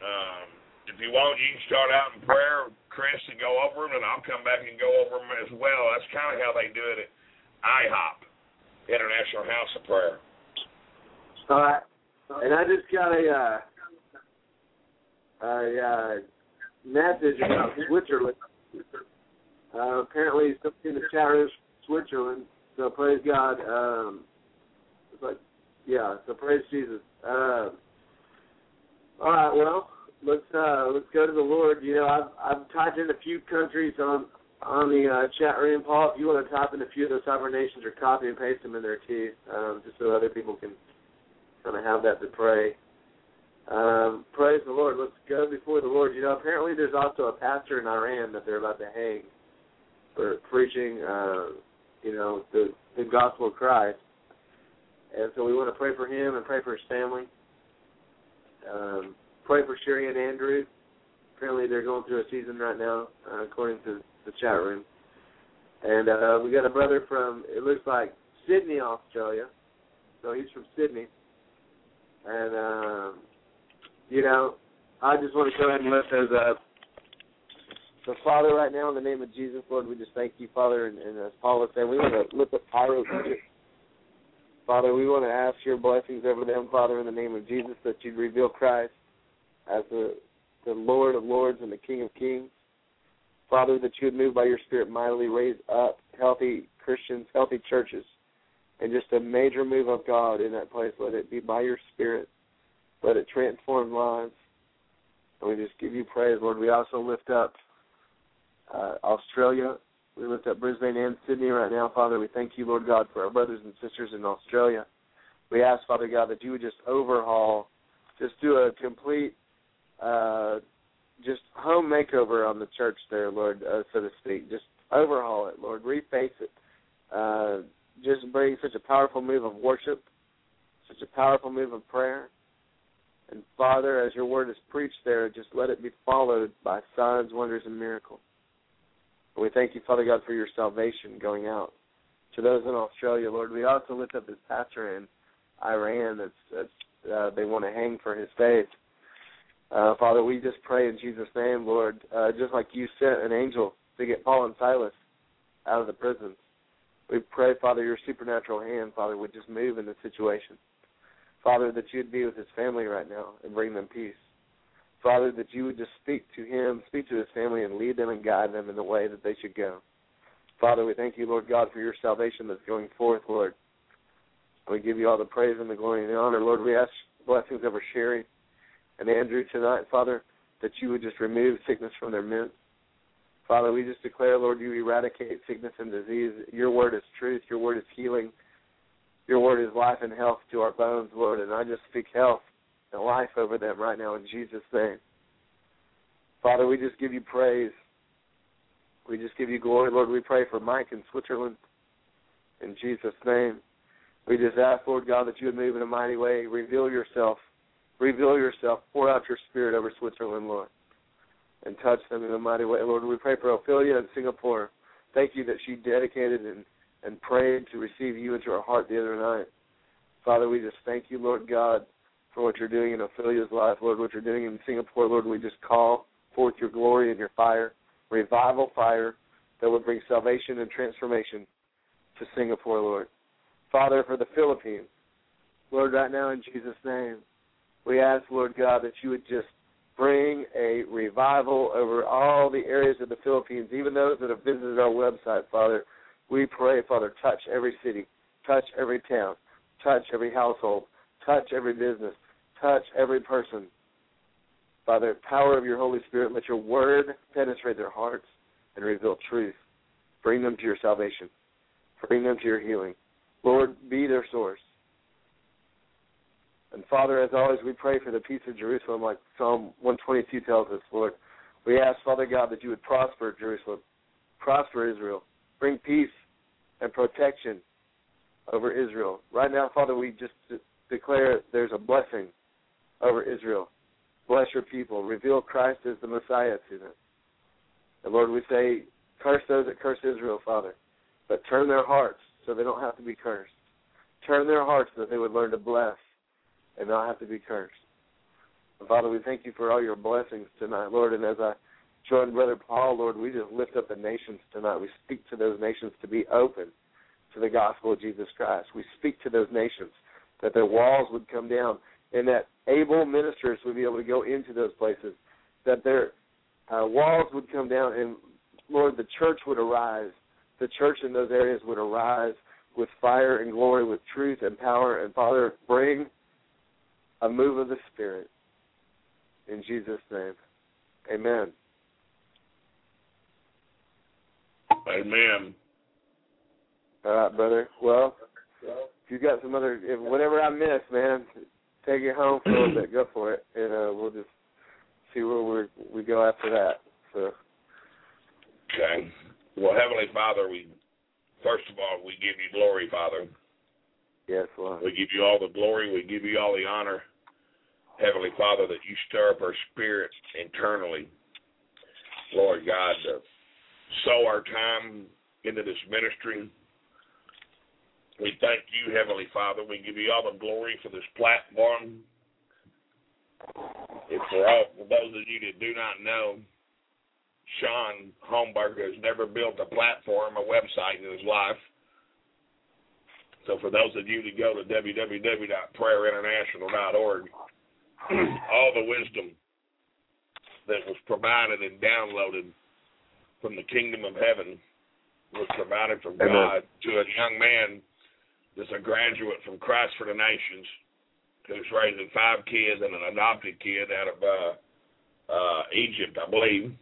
C: um, if you want, you can start out in prayer, Chris, and go over them, and I'll come back and go over them as well. That's kind of how they do it at IHOP, International House of Prayer.
B: All right. And I just got a uh, a uh, message about Switzerland. Uh, apparently, something in the chat Switzerland. So praise God. Um, but yeah, so praise Jesus. Uh, all right. Well, let's uh, let's go to the Lord. You know, I've I've typed in a few countries on on the uh, chat room, Paul. If you want to type in a few of those sovereign nations or copy and paste them in there too, um, just so other people can kind of have that to pray. Um, praise the Lord. Let's go before the Lord. You know, apparently there's also a pastor in Iran that they're about to hang for preaching, uh, you know, the the gospel of Christ. And so we want to pray for him and pray for his family. Um, pray for Sherry and Andrew. Apparently they're going through a season right now, uh, according to the chat room. And uh, we got a brother from it looks like Sydney, Australia. So he's from Sydney. And um, you know, I just want to go ahead and lift those up. So, Father, right now, in the name of Jesus, Lord, we just thank you, Father, and, and as Paul was saying, we want to lift up Cairo Egypt. Father, we want to ask your blessings over them, Father, in the name of Jesus, that you'd reveal Christ as the, the Lord of Lords and the King of Kings. Father, that you would move by your Spirit mightily, raise up healthy Christians, healthy churches, and just a major move of God in that place. Let it be by your Spirit. Let it transform lives. And we just give you praise, Lord. We also lift up uh, Australia. We lift up Brisbane and Sydney right now, Father. We thank you, Lord God, for our brothers and sisters in Australia. We ask, Father God, that you would just overhaul, just do a complete, uh, just home makeover on the church there, Lord, uh, so to speak. Just overhaul it, Lord. Reface it. Uh, just bring such a powerful move of worship, such a powerful move of prayer. And Father, as your word is preached there, just let it be followed by signs, wonders, and miracles. We thank you, Father God, for your salvation going out to those in Australia, Lord. We also lift up this pastor in Iran that's, that's uh, they want to hang for his faith. Uh, Father, we just pray in Jesus' name, Lord, uh, just like you sent an angel to get Paul and Silas out of the prisons. We pray, Father, your supernatural hand, Father, would just move in the situation. Father, that you'd be with his family right now and bring them peace. Father, that you would just speak to him, speak to his family, and lead them and guide them in the way that they should go. Father, we thank you, Lord God, for your salvation that's going forth, Lord. We give you all the praise and the glory and the honor. Lord, we ask blessings over Sherry and Andrew tonight, Father, that you would just remove sickness from their midst. Father, we just declare, Lord, you eradicate sickness and disease. Your word is truth. Your word is healing. Your word is life and health to our bones, Lord. And I just speak health and life over them right now in Jesus' name. Father, we just give you praise. We just give you glory, Lord. We pray for Mike in Switzerland in Jesus' name. We just ask, Lord God, that you would move in a mighty way. Reveal yourself. Reveal yourself. Pour out your spirit over Switzerland, Lord, and touch them in a mighty way. Lord, we pray for Ophelia in Singapore. Thank you that she dedicated and and prayed to receive you into her heart the other night. Father, we just thank you, Lord God, for what you're doing in Ophelia's life, Lord, what you're doing in Singapore, Lord. We just call forth your glory and your fire, revival fire that will bring salvation and transformation to Singapore, Lord. Father, for the Philippines, Lord, right now in Jesus' name, we ask, Lord God, that you would just bring a revival over all the areas of the Philippines, even those that have visited our website, Father. We pray, Father, touch every city, touch every town, touch every household, touch every business, touch every person. By the power of your Holy Spirit, let your word penetrate their hearts and reveal truth. Bring them to your salvation. Bring them to your healing. Lord, be their source. And Father, as always, we pray for the peace of Jerusalem, like Psalm 122 tells us, Lord. We ask, Father God, that you would prosper Jerusalem, prosper Israel, bring peace and protection over Israel. Right now, Father, we just declare there's a blessing over Israel. Bless your people. Reveal Christ as the Messiah to them. And Lord, we say, curse those that curse Israel, Father, but turn their hearts so they don't have to be cursed. Turn their hearts so that they would learn to bless and not have to be cursed. And Father, we thank you for all your blessings tonight, Lord. And as I join Brother Paul, Lord, we just lift up the nations tonight. We speak to those nations to be open to the gospel of Jesus Christ. We speak to those nations that their walls would come down and that able ministers would be able to go into those places, that their uh, walls would come down, and Lord, the church would arise. The church in those areas would arise with fire and glory, with truth and power. And Father, bring a move of the Spirit. In Jesus' name. Amen.
C: Amen.
B: All right, brother. Well, if you've got some other, if whatever I missed, man, take it home for a little [clears throat] bit. Go for it, and uh, we'll just see where we we go after that. So.
C: Okay. Well, Heavenly Father, we first of all we give you glory, Father.
B: Yes, Lord.
C: We give you all the glory. We give you all the honor, Heavenly Father, that you stir up our spirit internally, Lord God, to sow our time into this ministry. We thank you, Heavenly Father. We give you all the glory for this platform. For all for those of you that do not know, Shaun Holmberg has never built a platform, a website in his life. So for those of you that go to www.prayerinternational.org, [clears throat] all the wisdom that was provided and downloaded from the kingdom of heaven was provided from
B: Amen.
C: God to a young man that's a graduate from Christ for the Nations who's raising five kids and an adopted kid out of uh, uh, Egypt, I believe.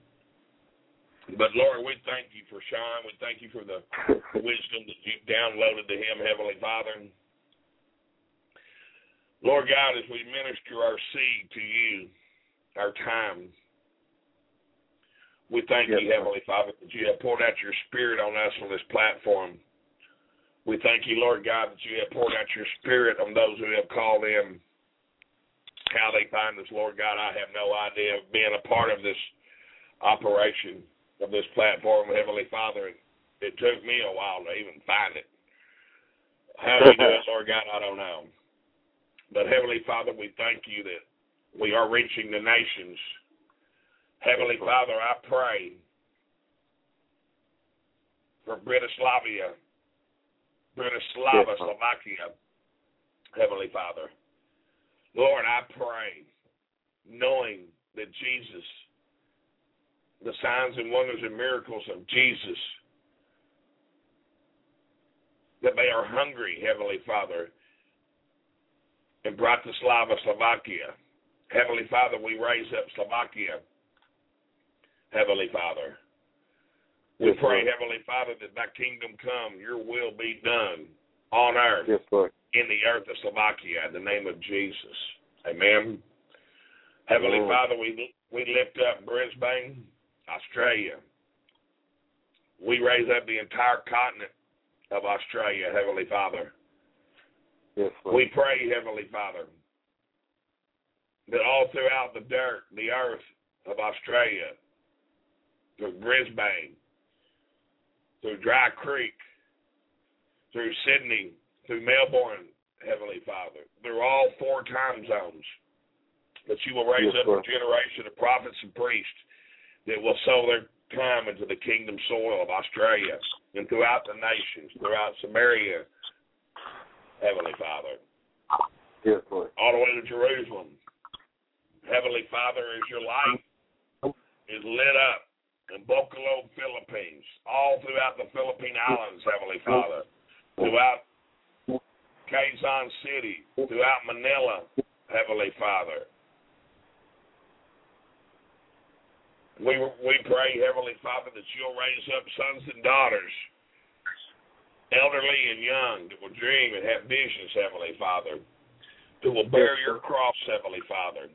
C: But Lord, we thank you for Shaun. We thank you for the [laughs] wisdom that you've downloaded to him, Heavenly Father. Lord God, as we minister our seed to you, our time, we thank
B: Yes,
C: you. Heavenly Father, that you have poured out your Spirit on us on this platform. We thank you, Lord God, that you have poured out your Spirit on those who have called in. How they find us, Lord God, I have no idea of being a part of this operation of this platform, Heavenly Father. It took me a while to even find it. How we do it, [laughs] Lord God, I don't know. But Heavenly Father, we thank you that we are reaching the nations. Heavenly Father, I pray for Britislavia, Britislava,
B: Yes,
C: Slovakia, Heavenly Father. Lord, I pray, knowing that Jesus, the signs and wonders and miracles of Jesus, that they are hungry, Heavenly Father, in Bratislava, Slovakia. Heavenly Father, we raise up Slovakia, Heavenly Father. We
B: Yes,
C: pray,
B: Lord.
C: Heavenly Father, that thy kingdom come, your will be done on earth
B: Yes, Lord.
C: in the earth of Slovakia in the name of Jesus. Amen. Heavenly
B: Amen.
C: Father, we we lift up Brisbane, Australia. We raise up the entire continent of Australia, Heavenly Father.
B: Yes, Lord.
C: We pray, Heavenly Father, that all throughout the dirt, the earth of Australia, through Brisbane, through Dry Creek, through Sydney, through Melbourne, Heavenly Father, through all four time zones, that you will raise
B: Yes,
C: up a generation of prophets and priests that will sow their time into the kingdom soil of Australia and throughout the nations, throughout Samaria, Heavenly Father,
B: Yes, Lord.
C: all the way to Jerusalem. Heavenly Father, as your light is lit up in Bacolod, Philippines, all throughout the Philippine Islands, Heavenly Father, throughout Quezon City, throughout Manila, Heavenly Father. We we pray, Heavenly Father, that you'll raise up sons and daughters, elderly and young, that will dream and have visions, Heavenly Father, that will bear your cross, Heavenly Father,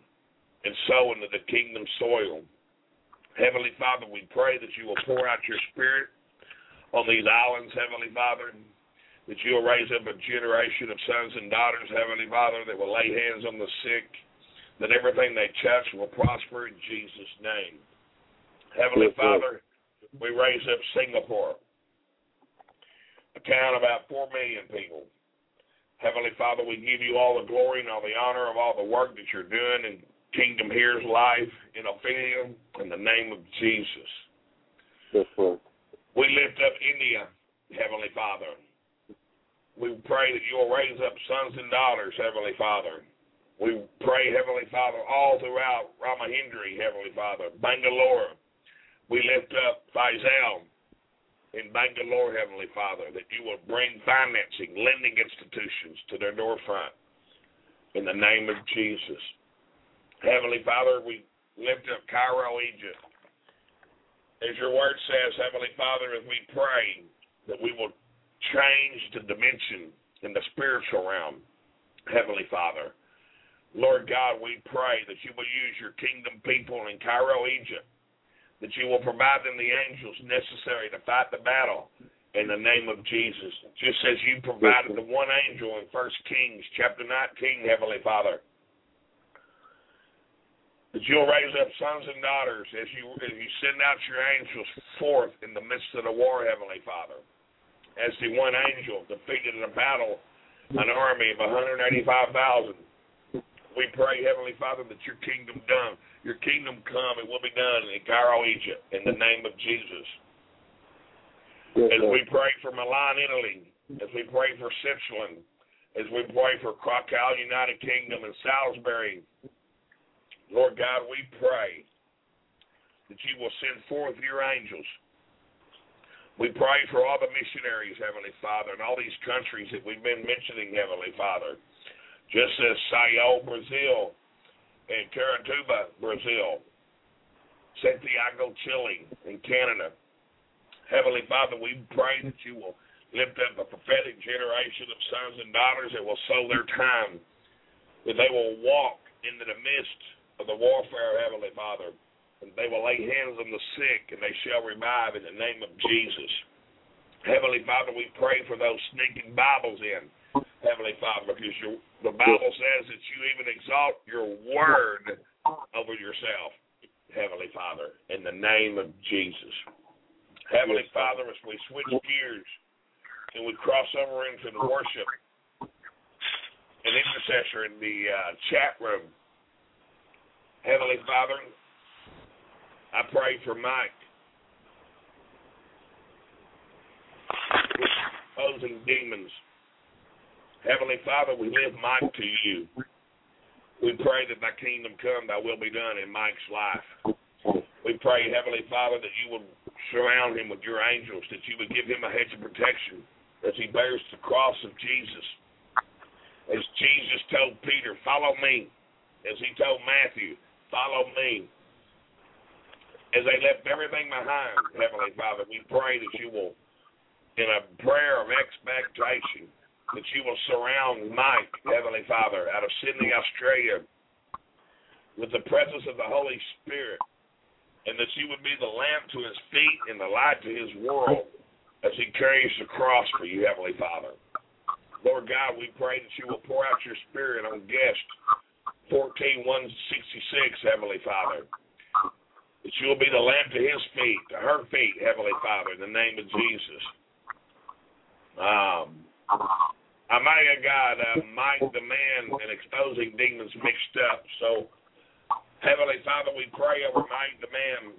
C: and sow into the kingdom soil. Heavenly Father, we pray that you will pour out your spirit on these islands, Heavenly Father, that you will raise up a generation of sons and daughters, Heavenly Father, that will lay hands on the sick, that everything they touch will prosper in Jesus' name. Heavenly
B: Yes.
C: Father, we raise up Singapore, a town of about four million people. Heavenly Father, we give you all the glory and all the honor of all the work that you're doing in Kingdom Here's Life in Ophelia in the name of Jesus.
B: Yes, Lord.
C: We lift up India, Heavenly Father. We pray that you'll raise up sons and daughters, Heavenly Father. We pray, Heavenly Father, all throughout Ramahindri, Heavenly Father, Bangalore. We lift up Faisal in Bangalore, Heavenly Father, that you will bring financing, lending institutions to their doorfront in the name of Jesus. Heavenly Father, we lift up Cairo, Egypt. As your word says, Heavenly Father, as we pray that we will change the dimension in the spiritual realm, Heavenly Father. Lord God, we pray that you will use your kingdom people in Cairo, Egypt, that you will provide them the angels necessary to fight the battle in the name of Jesus. Just as you provided the one angel in First Kings chapter 19, Heavenly Father. That you'll raise up sons and daughters as you as you send out your angels forth in the midst of the war, Heavenly Father. As the one angel defeated in a battle an army of 185,000. We pray, Heavenly Father, that your kingdom done, your kingdom come, it will be done in Cairo, Egypt, in the name of Jesus. As we pray for Milan, Italy, as we pray for Switzerland, as we pray for Krakow, United Kingdom, and Salisbury, Lord God, we pray that you will send forth your angels. We pray for all the missionaries, Heavenly Father, in all these countries that we've been mentioning, Heavenly Father. Just as Sao, Brazil, and Caratuba, Brazil, Santiago, Chile, and Canada. Heavenly Father, we pray that you will lift up a prophetic generation of sons and daughters that will sow their time, that they will walk into the midst of the warfare, Heavenly Father, and they will lay hands on the sick, and they shall revive in the name of Jesus. Heavenly Father, we pray for those sneaking Bibles in, Heavenly Father, because your, the Bible says that you even exalt your word over yourself, Heavenly Father, in the name of Jesus. Heavenly Father, as we switch gears and we cross over into the worship and intercessor in the uh, chat room, Heavenly Father, I pray for Mike. Exposing demons. Heavenly Father, we lift Mike to you. We pray that thy kingdom come, thy will be done in Mike's life. We pray, Heavenly Father, that you will surround him with your angels, that you would give him a hedge of protection as he bears the cross of Jesus. As Jesus told Peter, follow me. As he told Matthew, follow me. As they left everything behind, Heavenly Father, we pray that you will, in a prayer of expectation, that you will surround Mike, Heavenly Father, out of Sydney, Australia, with the presence of the Holy Spirit, and that you would be the lamp to his feet and the light to his world as he carries the cross for you, Heavenly Father. Lord God, we pray that you will pour out your spirit on guest 14166, Heavenly Father. That you will be the lamp to his feet, to her feet, Heavenly Father, in the name of Jesus. Um, have got uh, the man and exposing demons mixed up. So, Heavenly Father, we pray over Mike the man.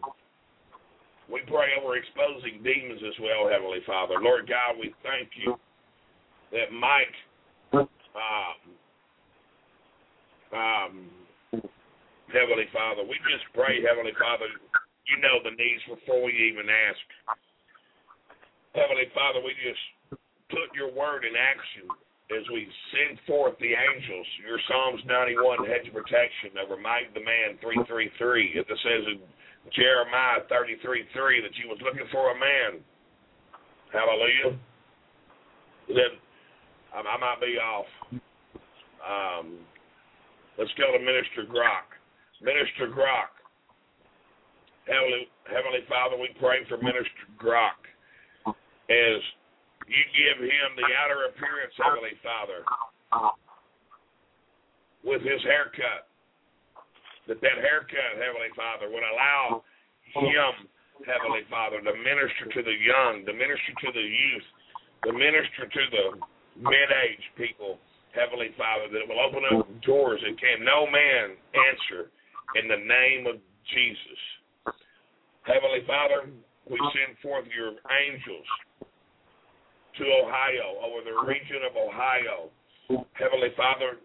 C: We pray over exposing demons as well, Heavenly Father. Lord God, we thank you that Mike, um, um, Heavenly Father, we just pray, Heavenly Father, you know the needs before we even ask. Heavenly Father, we just put your word in action as we send forth the angels, your Psalms 91 hedge of protection over Mike the man 333. It says in Jeremiah 33 3 that you was looking for a man. Hallelujah. Then I, might be off. Um, let's go to Minister Grock. Minister Grock. Heavenly, Heavenly Father, we pray for Minister Grock as you give him the outer appearance, Heavenly Father, with his haircut. That that haircut, Heavenly Father, would allow him, Heavenly Father, to minister to the young, to minister to the youth, to minister to the mid-age people, Heavenly Father, that it will open up doors that can no man answer in the name of Jesus. Heavenly Father, we send forth your angels to Ohio, over the region of Ohio. Heavenly Father,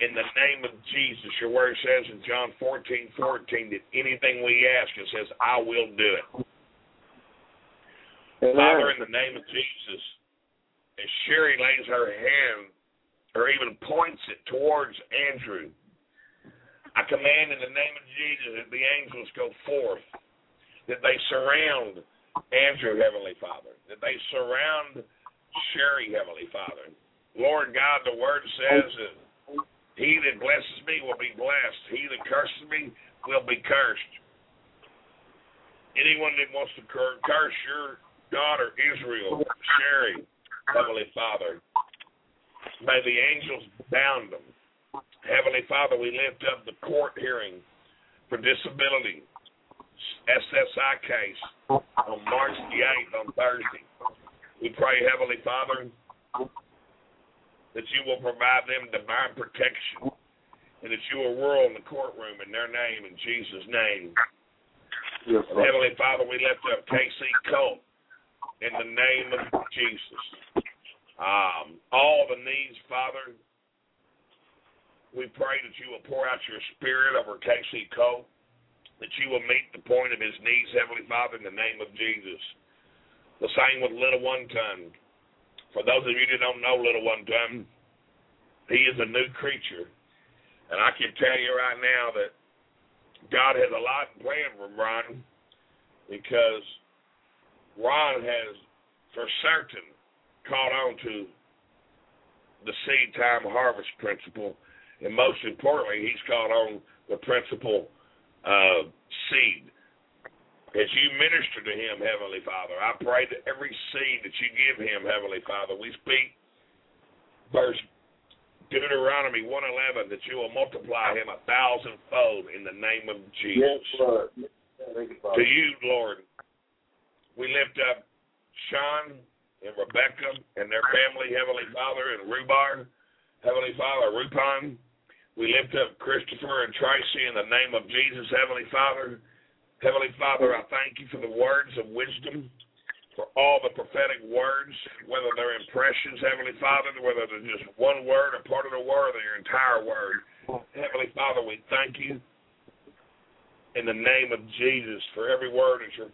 C: in the name of Jesus, your word says in John 14, 14 that anything we ask, it says, I will do it.
B: Amen.
C: Father, in the name of Jesus, as Sherry lays her hand or even points it towards Andrew, I command in the name of Jesus that the angels go forth, that they surround Andrew, Heavenly Father, that they surround Sherry, Heavenly Father. Lord God, the word says that he that blesses me will be blessed. He that curses me will be cursed. Anyone that wants to cur- curse your daughter, Israel, Sherry, Heavenly Father, may the angels bound them. Heavenly Father, we lift up the court hearing for disability, SSI case, on March the 8th on Thursday. We pray, Heavenly Father, that you will provide them divine protection and that you will rule in the courtroom in their name, in Jesus' name.
B: Yes,
C: Heavenly Father, we lift up KC Colt in the name of Jesus. Um, all the needs, Father, we pray that you will pour out your spirit over Casey Colt, that you will meet the point of his needs, Heavenly Father, in the name of Jesus. The same with Little One Ton. For those of you that don't know Little One Ton, he is a new creature. And I can tell you right now that God has a lot planned for Ron because Ron has, for certain, caught on to the seed time harvest principle. And most importantly, he's caught on the principle of seed. As you minister to him, Heavenly Father, I pray that every seed that you give him, Heavenly Father, we speak verse Deuteronomy 111 that you will multiply him a thousandfold in the name of Jesus.
B: Yes, Lord. You,
C: To you, Lord, we lift up Shaun and Rebecca and their family, Heavenly Father, and Rubar, Heavenly Father, Rupon. We lift up Christopher and Tracy in the name of Jesus, Heavenly Father. Heavenly Father, I thank you for the words of wisdom, for all the prophetic words, whether they're impressions, Heavenly Father, whether they're just one word, a part of the word, or your entire word. Heavenly Father, we thank you in the name of Jesus for every word that you're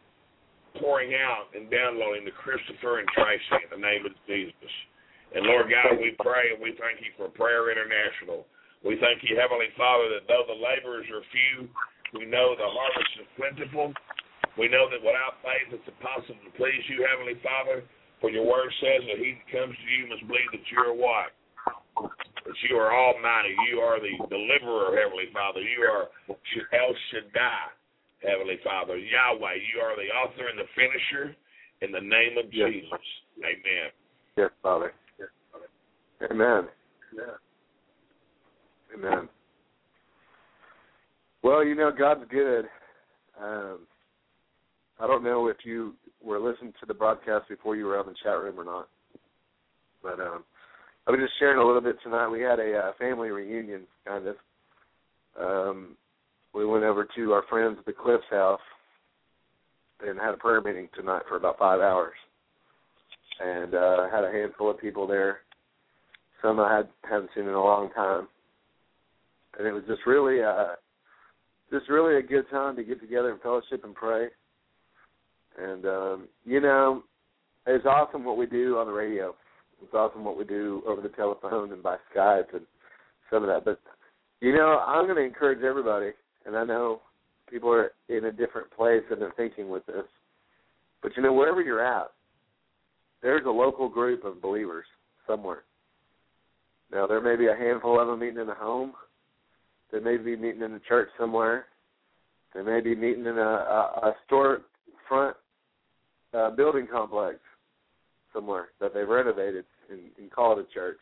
C: pouring out and downloading to Christopher and Tracy in the name of Jesus. And Lord God, we pray and we thank you for Prayer International. We thank you, Heavenly Father, that though the laborers are few, we know the harvest is plentiful. We know that without faith it's impossible to please you, Heavenly Father. For your word says that he that comes to you must believe that you are what? That you are almighty. You are the deliverer, Heavenly Father. You are El Shaddai, Heavenly Father. Yahweh, you are the author and the finisher in the name of
B: Yes.
C: Jesus. Amen.
B: Yes, Father. Amen. Amen. Well, you know, God's good. Um, I don't know if you were listening to the broadcast before you were on the chat room or not. But um, I was just sharing a little bit tonight. We had a uh, family reunion, kind of. Um, we went over to our friends at the Cliffs house and had a prayer meeting tonight for about five hours, and uh, had a handful of people there. Some I had haven't seen in a long time, and it was just really, uh, just really a good time to get together and fellowship and pray. And um, you know, it's awesome what we do on the radio. It's awesome what we do over the telephone and by Skype and some of that. But you know, I'm going to encourage everybody, and I know people are in a different place in their thinking with this. But you know, wherever you're at, there's a local group of believers somewhere. Now, there may be a handful of them meeting in a home. They may be meeting in a church somewhere. They may be meeting in a, a, a storefront uh, building complex somewhere that they've renovated and, and call it a church.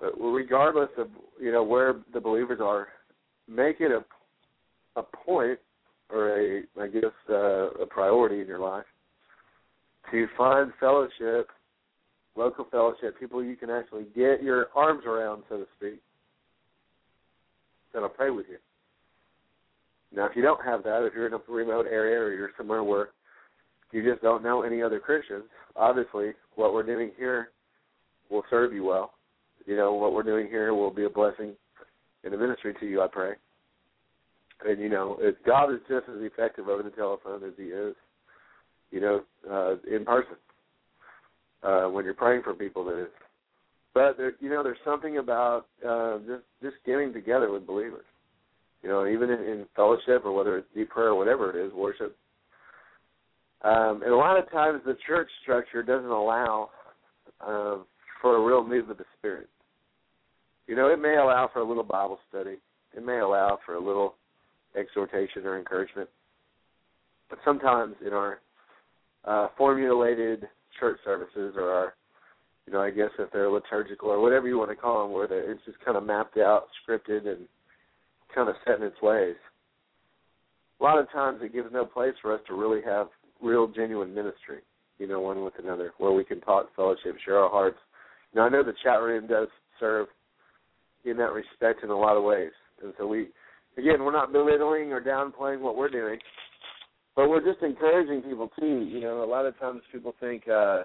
B: But regardless of you know where the believers are, make it a a point or a I guess uh, a priority in your life to find fellowship, local fellowship, people you can actually get your arms around, so to speak, that'll pray with you. Now, if you don't have that, if you're in a remote area or you're somewhere where you just don't know any other Christians, obviously what we're doing here will serve you well. You know, what we're doing here will be a blessing in the ministry to you, I pray. And, you know, it, God is just as effective over the telephone as he is, you know, uh, in person. Uh, when you're praying for people, that is. But, there, you know, there's something about uh, just, just getting together with believers. You know, even in, in fellowship or whether it's deep prayer or whatever it is, worship, um, and a lot of times the church structure doesn't allow um, for a real move of the Spirit. You know, it may allow for a little Bible study. It may allow for a little exhortation or encouragement. But sometimes in our uh, formulated church services or our, you know, I guess if they're liturgical or whatever you want to call them, where it's just kind of mapped out, scripted, and kind of set in its ways. A lot of times it gives no place for us to really have real genuine ministry, you know, one with another, where we can talk, fellowship, share our hearts. Now I know the chat room does serve in that respect in a lot of ways, and so we, again, we're not belittling or downplaying what we're doing, but we're just encouraging people too. You know, a lot of times people think uh,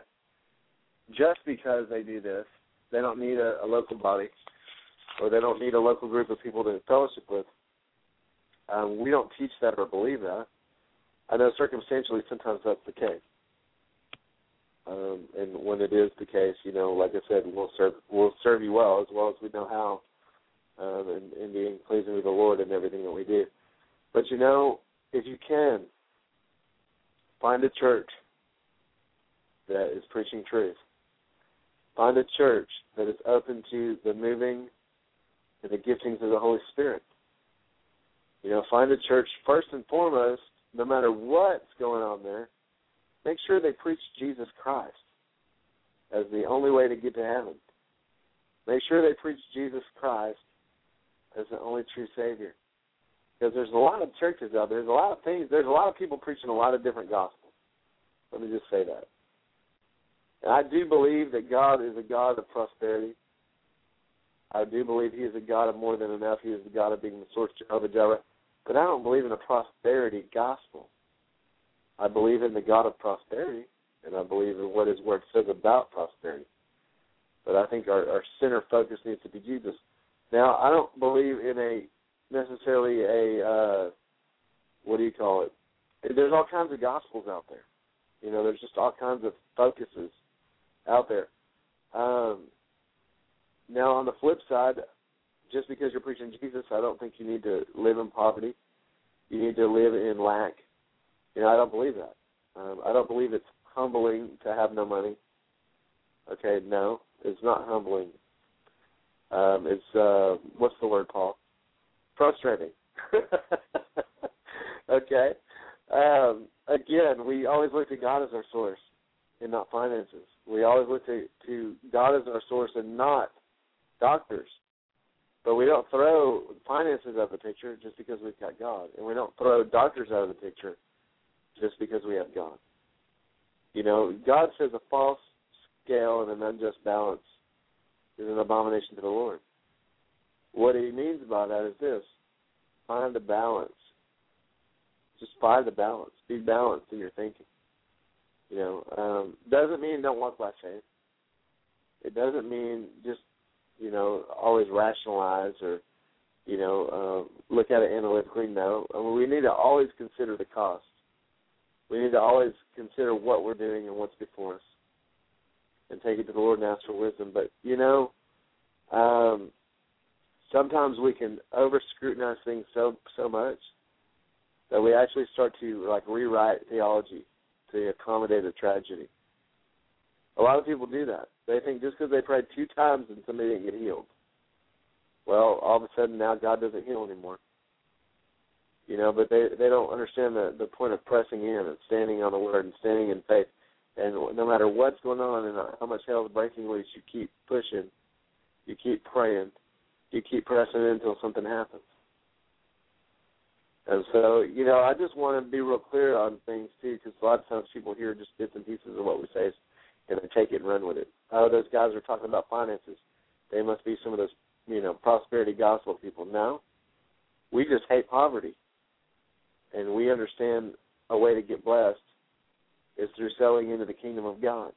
B: just because they do this, they don't need a, a local body, or they don't need a local group of people to fellowship with. Um, we don't teach that or believe that. I know circumstantially sometimes that's the case. Um, and when it is the case, you know, like I said, we'll serve we'll serve you well as well as we know how, um, and, and being pleasing to the Lord in everything that we do. But you know, if you can, find a church that is preaching truth. Find a church that is open to the moving and the giftings of the Holy Spirit. You know, find a church first and foremost no matter what's going on there, make sure they preach Jesus Christ as the only way to get to heaven. Make sure they preach Jesus Christ as the only true Savior. Because there's a lot of churches out there, there's a lot of things, there's a lot of people preaching a lot of different gospels. Let me just say that. And I do believe that God is a God of prosperity. I do believe He is a God of more than enough. He is the God of being the source of Jehovah Jireh. But I don't believe in a prosperity gospel. I believe in the God of prosperity, and I believe in what His Word says about prosperity. But I think our, our center focus needs to be Jesus. Now, I don't believe in a necessarily a uh, what do you call it? There's all kinds of gospels out there. You know, there's just all kinds of focuses out there. Um, now, on the flip side, just because you're preaching Jesus, I don't think you need to live in poverty. You need to live in lack. You know, I don't believe that. Um, I don't believe it's humbling to have no money. Okay, no, it's not humbling. Um, it's uh, what's the word, Paul? Frustrating. [laughs] okay. Um, again, we always look to God as our source, and not finances. We always look to, to God as our source, and not doctors. But we don't throw finances out of the picture just because we've got God, and we don't throw doctors out of the picture just because we have God. You know, God says a false scale and an unjust balance is an abomination to the Lord. What he means by that is this find the balance. Just find the balance. Be balanced in your thinking. You know, um, doesn't mean don't walk by faith. It doesn't mean just, you know, always rationalize or, you know, uh, look at it analytically. No. I mean, we need to always consider the cost. We need to always consider what we're doing and what's before us and take it to the Lord and ask for wisdom. But, you know, um, sometimes we can over scrutinize things so so much that we actually start to like rewrite theology to accommodate a tragedy. A lot of people do that. They think just because they prayed two times and somebody didn't get healed, well, all of a sudden now God doesn't heal anymore. You know, but they they don't understand the the point of pressing in and standing on the word and standing in faith. And no matter what's going on and uh, how much hell is breaking loose, you keep pushing, you keep praying, you keep pressing in until something happens. And so, you know, I just want to be real clear on things too, because a lot of times people hear just bits and pieces of what we say, and they take it and run with it. Oh, those guys are talking about finances. They must be some of those, you know, prosperity gospel people. No, we just hate poverty, and we understand a way to get blessed is through selling into the kingdom of God.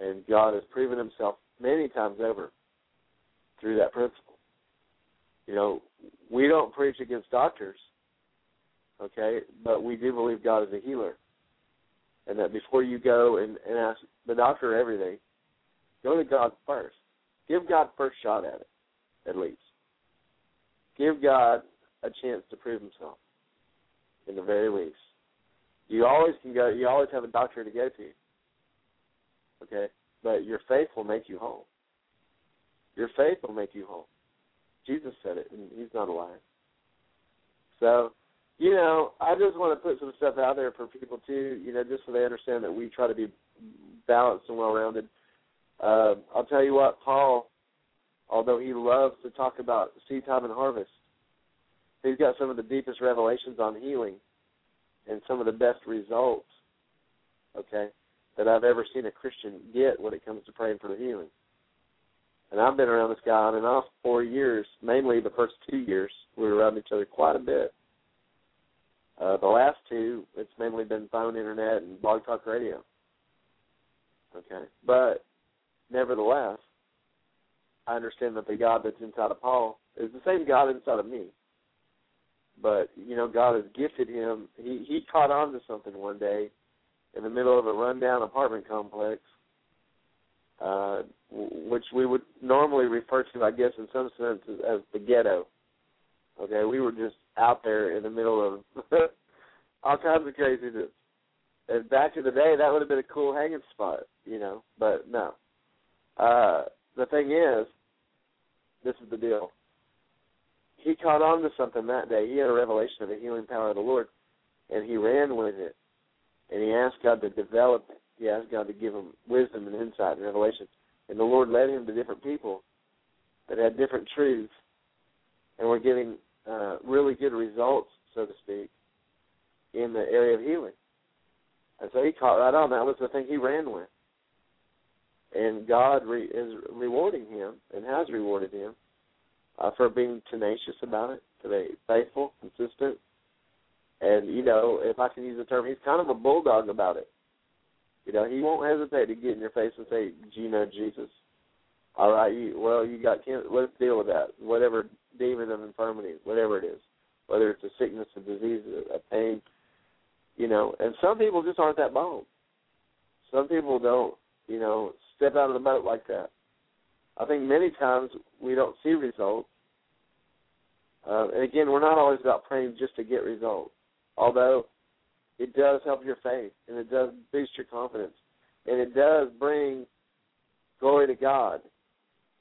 B: And God has proven Himself many times over through that principle. You know, we don't preach against doctors, okay, but we do believe God is a healer. And that before you go and, and ask the doctor everything, go to God first. Give God first shot at it, at least. Give God a chance to prove himself, in the very least. You always can go you always have a doctor to go to. Okay? But your faith will make you whole. Your faith will make you whole. Jesus said it, and he's not a liar. So, you know, I just want to put some stuff out there for people too, you know, just so they understand that we try to be balanced and well rounded. Uh, I'll tell you what, Paul, although he loves to talk about seed time and harvest, he's got some of the deepest revelations on healing and some of the best results, okay, that I've ever seen a Christian get when it comes to praying for healing. And I've been around this guy on and off four years, mainly the first two years. We were around each other quite a bit. Uh, the last two, it's mainly been phone, internet, and blog talk radio. Okay. But nevertheless, I understand that the God that's inside of Paul is the same God inside of me. But, you know, God has gifted him. He he caught on to something one day in the middle of a rundown apartment complex uh, which we would normally refer to, I guess, in some sense, as, as the ghetto. Okay, we were just out there in the middle of [laughs] all kinds of craziness. And back in the day, that would have been a cool hanging spot, you know. But no. Uh, the thing is, this is the deal. He caught on to something that day. He had a revelation of the healing power of the Lord, and he ran with it. And he asked God to develop it he asked God to give him wisdom and insight and revelation. And the Lord led him to different people that had different truths and were getting uh, really good results, so to speak, in the area of healing. And so he caught right on. That was the thing he ran with. And God re- is rewarding him and has rewarded him uh, for being tenacious about it, to be faithful, consistent. And, you know, if I can use the term, he's kind of a bulldog about it. You know, he won't hesitate to get in your face and say, "Do you know Jesus?" All right, you, well, you got let's deal with that. Whatever demon of infirmity, whatever it is, whether it's a sickness, a disease, a pain, you know. And some people just aren't that bold. Some people don't, you know, step out of the boat like that. I think many times we don't see results. Uh, and again, we're not always about praying just to get results. Although it does help your faith and it does boost your confidence and it does bring glory to God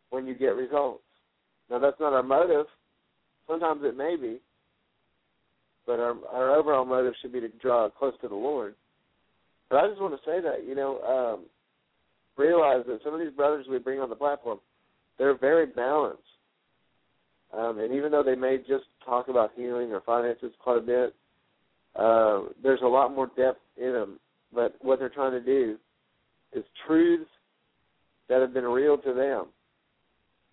B: when you get results. Now that's not our motive. Sometimes it may be, but our our overall motive should be to draw close to the Lord. But I just want to say that you know um, realize that some of these brothers we bring on the platform, they're very balanced, um, and even though they may just talk about healing or finances quite a bit, uh, there's a lot more depth in them but what they're trying to do is truths that have been real to them,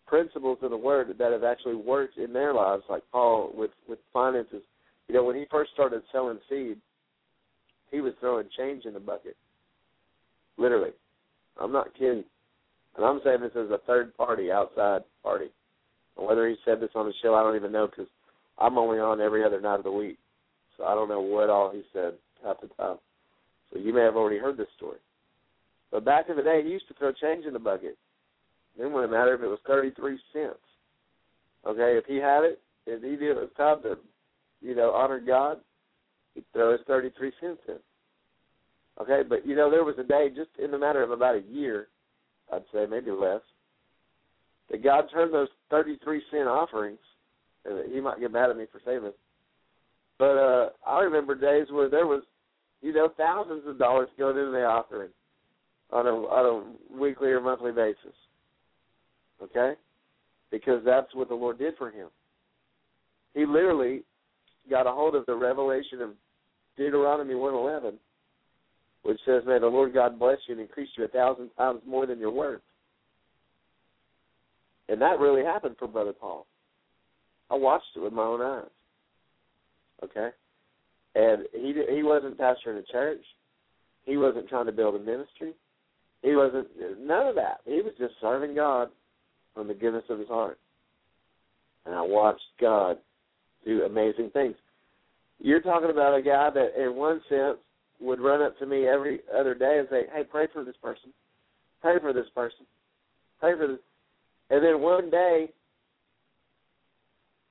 B: principles of the word that have actually worked in their lives, like Paul with with finances. You know, when he first started selling seed, he was throwing change in the bucket. Literally. I'm not kidding. And I'm saying this as a third party, outside party. And whether he said this on the show, I don't even know because I'm only on every other night of the week. So I don't know what all he said half the time. So you may have already heard this story. But back in the day, he used to throw change in the bucket. It didn't matter if it was 33 cents. Okay, if he had it, if he knew it was time to, you know, honor God, he'd throw his 33 cents in. Okay, but you know, there was a day just in the matter of about a year, I'd say maybe less, that God turned those 33 cent offerings, and he might get mad at me for saying this, but uh I remember days where there was, you know, thousands of dollars going into the offering on a on a weekly or monthly basis. Okay? Because that's what the Lord did for him. He literally got a hold of the revelation of Deuteronomy one eleven, which says, May the Lord God bless you and increase you a thousand times more than your worth. And that really happened for Brother Paul. I watched it with my own eyes. Okay? And he he wasn't pastoring a church. He wasn't trying to build a ministry. He wasn't none of that. He was just serving God from the goodness of his heart. And I watched God do amazing things. You're talking about a guy that, in one sense, would run up to me every other day and say, "Hey, pray for this person. Pray for this person. Pray for this." And then one day,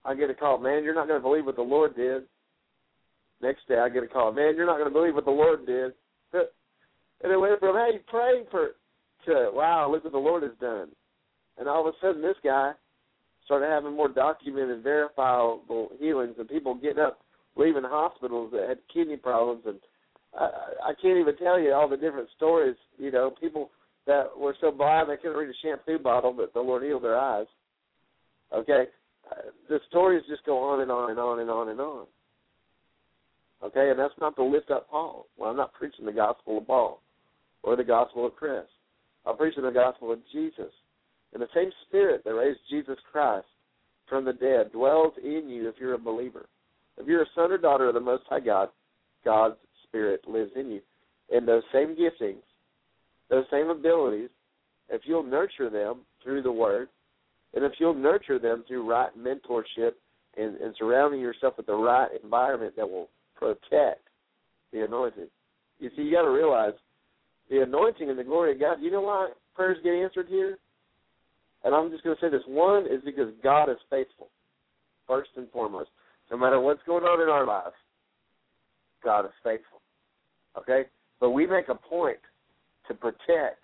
B: I get a call, "Man, you're not going to believe what the Lord did." Next day, I get a call, "Man, you're not going to believe what the Lord did." And it went from, "Hey, praying for," to, "Wow, look what the Lord has done." And all of a sudden, this guy started having more documented, verifiable healings, and people getting up, leaving hospitals that had kidney problems, and I, I can't even tell you all the different stories. You know, people that were so blind they couldn't read a shampoo bottle, but the Lord healed their eyes. Okay, uh, the stories just go on and on and on and on and on. Okay, and that's not to lift up Paul. Well, I'm not preaching the gospel of Paul or the gospel of Chris. I'm preaching the gospel of Jesus. And the same spirit that raised Jesus Christ from the dead dwells in you if you're a believer. If you're a son or daughter of the Most High God, God's Spirit lives in you. And those same giftings, those same abilities, if you'll nurture them through the Word, and if you'll nurture them through right mentorship and, and surrounding yourself with the right environment that will protect the anointing. You see, you got to realize the anointing and the glory of God. You know why prayers get answered here? And I'm just going to say this. One is because God is faithful, first and foremost. No matter what's going on in our lives, God is faithful. Okay? But we make a point to protect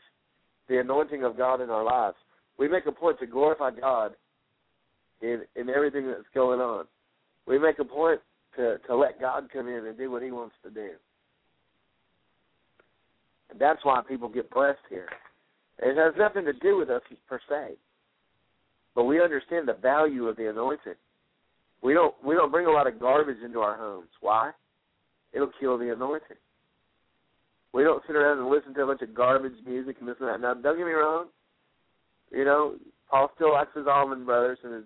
B: the anointing of God in our lives. We make a point to glorify God in in everything that's going on. We make a point to to let God come in and do what He wants to do. And that's why people get blessed here. It has nothing to do with us per se, but we understand the value of the anointing. We don't we don't bring a lot of garbage into our homes. Why? It'll kill the anointing. We don't sit around and listen to a bunch of garbage music and this and that. Now, don't get me wrong. You know, Paul still likes his Allman Brothers and his,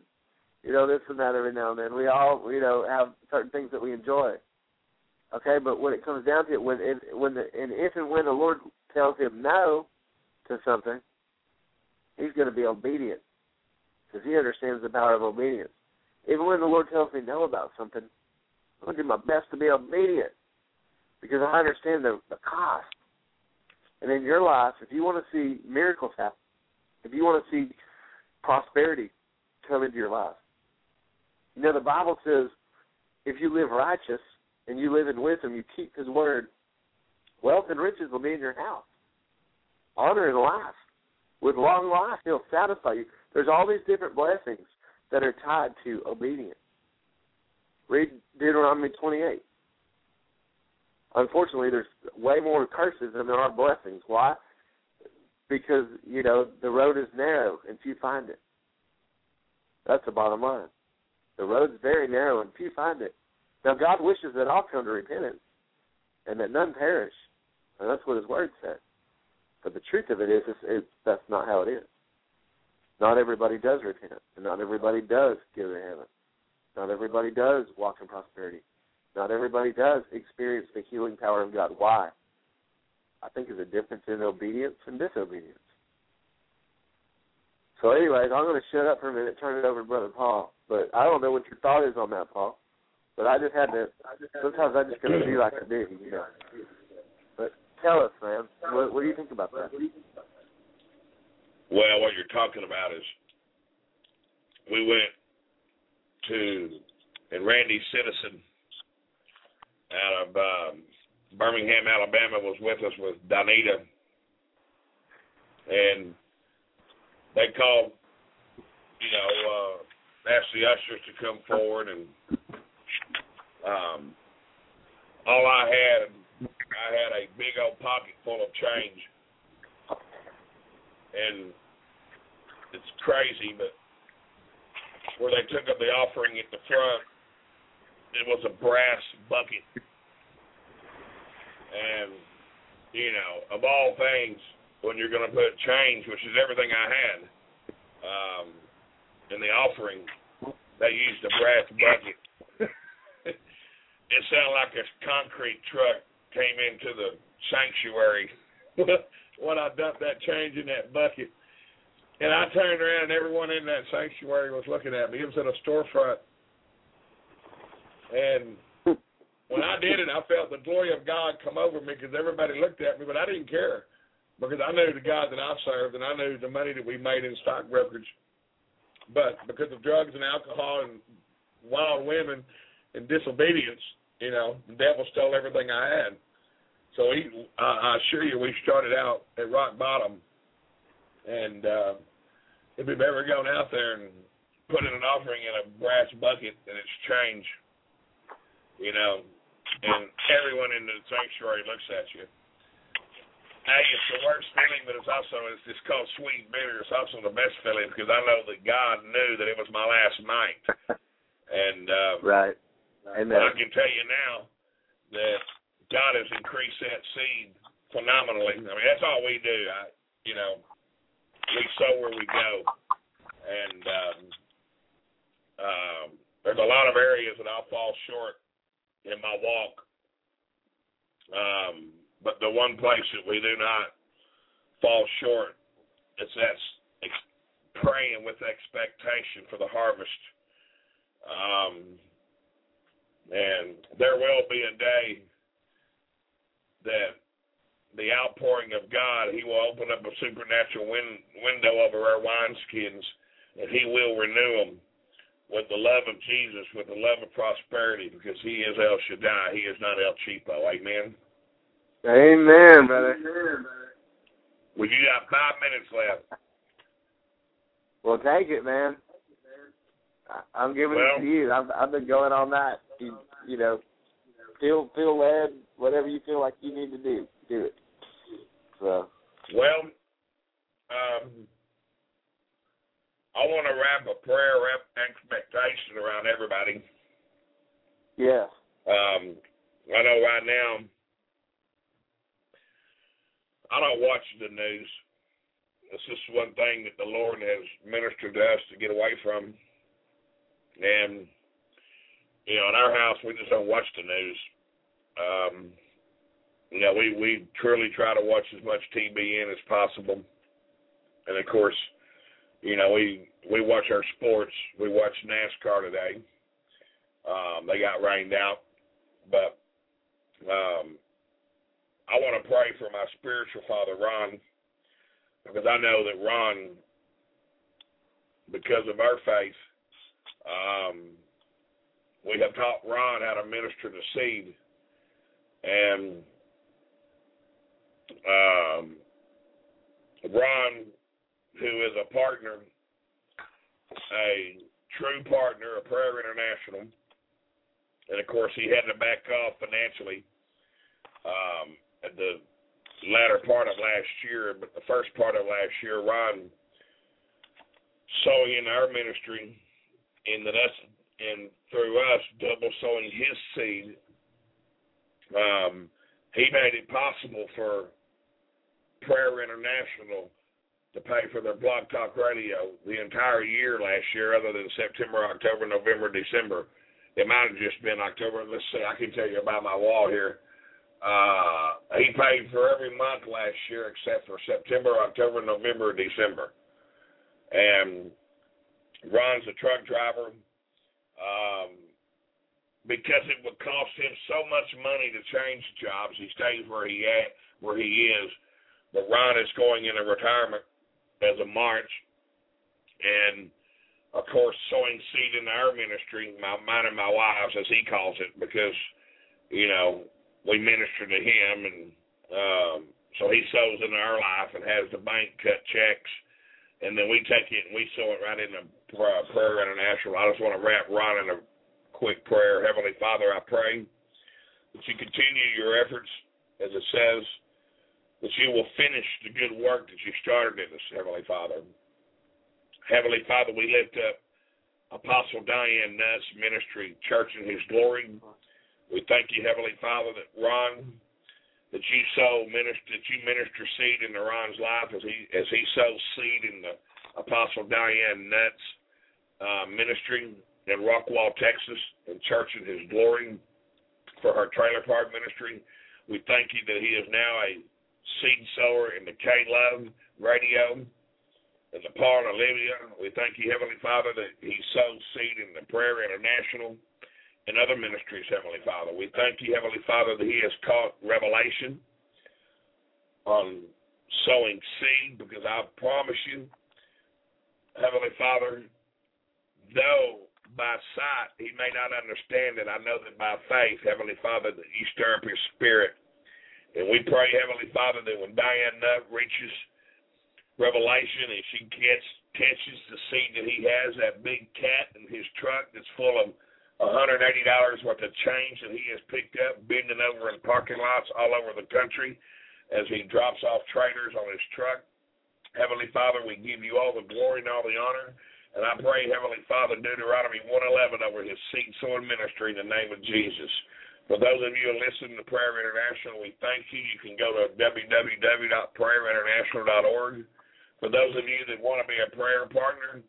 B: you know, this and that every now and then. We all, you know, have certain things that we enjoy. Okay, but when it comes down to it, when it, when the and if and when the Lord tells him no to something, he's going to be obedient because he understands the power of obedience. Even when the Lord tells me no about something, I'm going to do my best to be obedient because I understand the, the cost. And in your life, if you want to see miracles happen, if you want to see prosperity come into your life, you know the Bible says if you live righteous and you live in wisdom, you keep His word, wealth and riches will be in your house. Honor and life. With long life, He'll satisfy you. There's all these different blessings that are tied to obedience. Read Deuteronomy 28. Unfortunately, there's way more curses than there are blessings. Why? Because, you know, the road is narrow and few find it. That's the bottom line. The road's very narrow and few find it. Now, God wishes that all come to repentance and that none perish. and that's what His Word said. But the truth of it is, is, is that's not how it is. Not everybody does repent, and not everybody does go to heaven. Not everybody does walk in prosperity. Not everybody does experience the healing power of God. Why? I think there's a difference in obedience and disobedience. So, anyways, I'm going to shut up for a minute, turn it over to Brother Paul. But I don't know what your thought is on that, Paul. But I just had to. Sometimes I just got to be like I do, you know. But tell us, man, what, what do you think about that?
C: Well, what you're talking about is we went to and Randy Citizen out of um, Birmingham, Alabama, was with us with Donita, and they called, you know, uh, asked the ushers to come forward, and um, all I had, I had a big old pocket full of change, and it's crazy, but where they took up the offering at the front, it was a brass bucket. And, you know, of all things, when you're going to put change, which is everything I had, um, in the offering, they used a brass bucket. [laughs] it sounded like a concrete truck came into the sanctuary [laughs] when I dumped that change in that bucket. And I turned around and everyone in that sanctuary was looking at me. It was at a storefront. And when I did it, I felt the glory of God come over me because everybody looked at me, but I didn't care because I knew the God that I served and I knew the money that we made in stock brokerage. But because of drugs and alcohol and wild women and disobedience, you know, the devil stole everything I had. So he, I, I assure you, we started out at rock bottom, and uh, if we've ever gone out there and put in an offering in a brass bucket and it's change, you know, and everyone in the sanctuary looks at you. Hey, it's the worst feeling, but it's also it's, it's called sweet bitter. It's also the best feeling because I know that God knew that it was my last night, [laughs] and uh,
B: right.
C: Amen. But I can tell you now that God has increased that seed phenomenally. I mean, that's all we do. I, you know, we sow where we go, and um, um, there's a lot of areas that I'll fall short in my walk. Um, but the one place that we do not fall short is that's ex- praying with expectation for the harvest. Um, and there will be a day that the outpouring of God, He will open up a supernatural win- window over our wineskins, and He will renew them with the love of Jesus, with the love of prosperity, because He is El Shaddai. He is not El Cheapo. Amen.
B: Amen, brother.
C: Well, you got five minutes left.
B: Well, take it, man. I'm giving
C: Well-
B: it to you. I've I've been going on that. You, you know, feel feel led. Whatever you feel like you need to do, do it. So
C: Well, um, I want to wrap a prayer wrap expectation around everybody.
B: yes,
C: Um, I know right now I don't watch the news. It's just one thing that the Lord has ministered to us to get away from. And you know, in our house we just don't watch the news. Um you know, we, we truly try to watch as much TBN as possible. And of course, you know, we we watch our sports. We watch NASCAR today. Um, they got rained out. But um I want to pray for my spiritual father, Ron, because I know that Ron, because of our faith, um, we have taught Ron how to minister the seed. And um, Ron, who is a partner, a true partner of Prayer International, and of course he had to back off financially. Um, at the latter part of last year, but the first part of last year, Ron sowing in our ministry, and us and through us double sowing his seed um, he made it possible for Prayer International to pay for their blog talk radio the entire year last year, other than September, October, November, December. It might have just been October. Let's see, I can tell you about my wall here. Uh, he paid for every month last year except for September, October, November, December. And Ron's a truck driver. Um, because it would cost him so much money to change jobs, he stays where he at where he is. But Ron is going into retirement as of March, and of course, sowing seed in our ministry, my mine and my wife's, as he calls it, because you know we minister to him, and um, so he sows in our life and has the bank cut checks, and then we take it and we sow it right into Prayer International. I just want to wrap Ron in a quick prayer. Heavenly Father, I pray that you continue your efforts, as it says that you will finish the good work that you started in us, Heavenly Father. Heavenly Father, we lift up Apostle Diane Nutt's ministry, Church in His Glory. We thank you, Heavenly Father, that Ron, that you sow minister, that you minister seed into Ron's life as he as he sows seed in the Apostle Diane Nutt's uh, ministry in Rockwall, Texas, and Church in His Glory for her trailer park ministry. We thank you that he is now a seed sower in the K Love radio in the Paul Olivia. We thank you, Heavenly Father, that he sows seed in the Prayer International and other ministries, Heavenly Father. We thank you, Heavenly Father, that he has caught revelation on sowing seed because I promise you, Heavenly Father, though by sight he may not understand it, I know that by faith, Heavenly Father, that you stir up his spirit and we pray, Heavenly Father, that when Diane Nutt reaches Revelation and she gets catches the seed that he has, that big cat in his truck that's full of $180 worth of change that he has picked up, bending over in parking lots all over the country as he drops off trailers on his truck. Heavenly Father, we give you all the glory and all the honor. And I pray, Heavenly Father, Deuteronomy 111 over his seed sowing ministry in the name of Jesus. For those of you who listen to Prayer International, we thank you. You can go to www.prayerinternational.org. For those of you that want to be a prayer partner,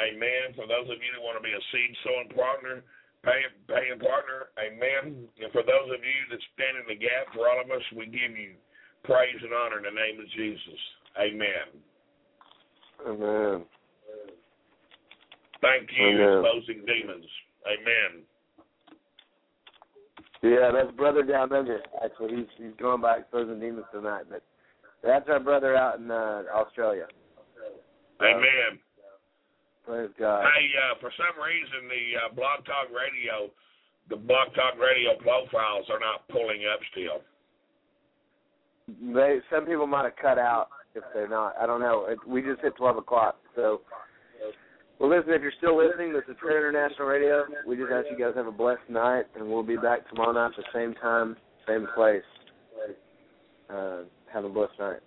C: amen. For those of you that want to be a seed sowing partner, paying, paying partner, amen. And for those of you that stand in the gap for all of us, we give you praise and honor in the name of Jesus. Amen.
B: Amen.
C: Thank you,
B: Amen.
C: exposing demons. Amen.
B: Yeah, that's brother down under. Actually, he's he's going by exposing demons tonight. But that's our brother out in uh, Australia.
C: Amen.
B: Praise God.
C: Hey, uh, for some reason, the uh, Blog Talk Radio, the Blog Talk Radio profiles are not pulling up still.
B: They some people might have cut out if they're not. I don't know. It, we just hit twelve o'clock, so. Well, listen, if you're still listening, this is Prayer International Radio. We just ask you guys have a blessed night, and we'll be back tomorrow night at the same time, same place. Uh, have a blessed night.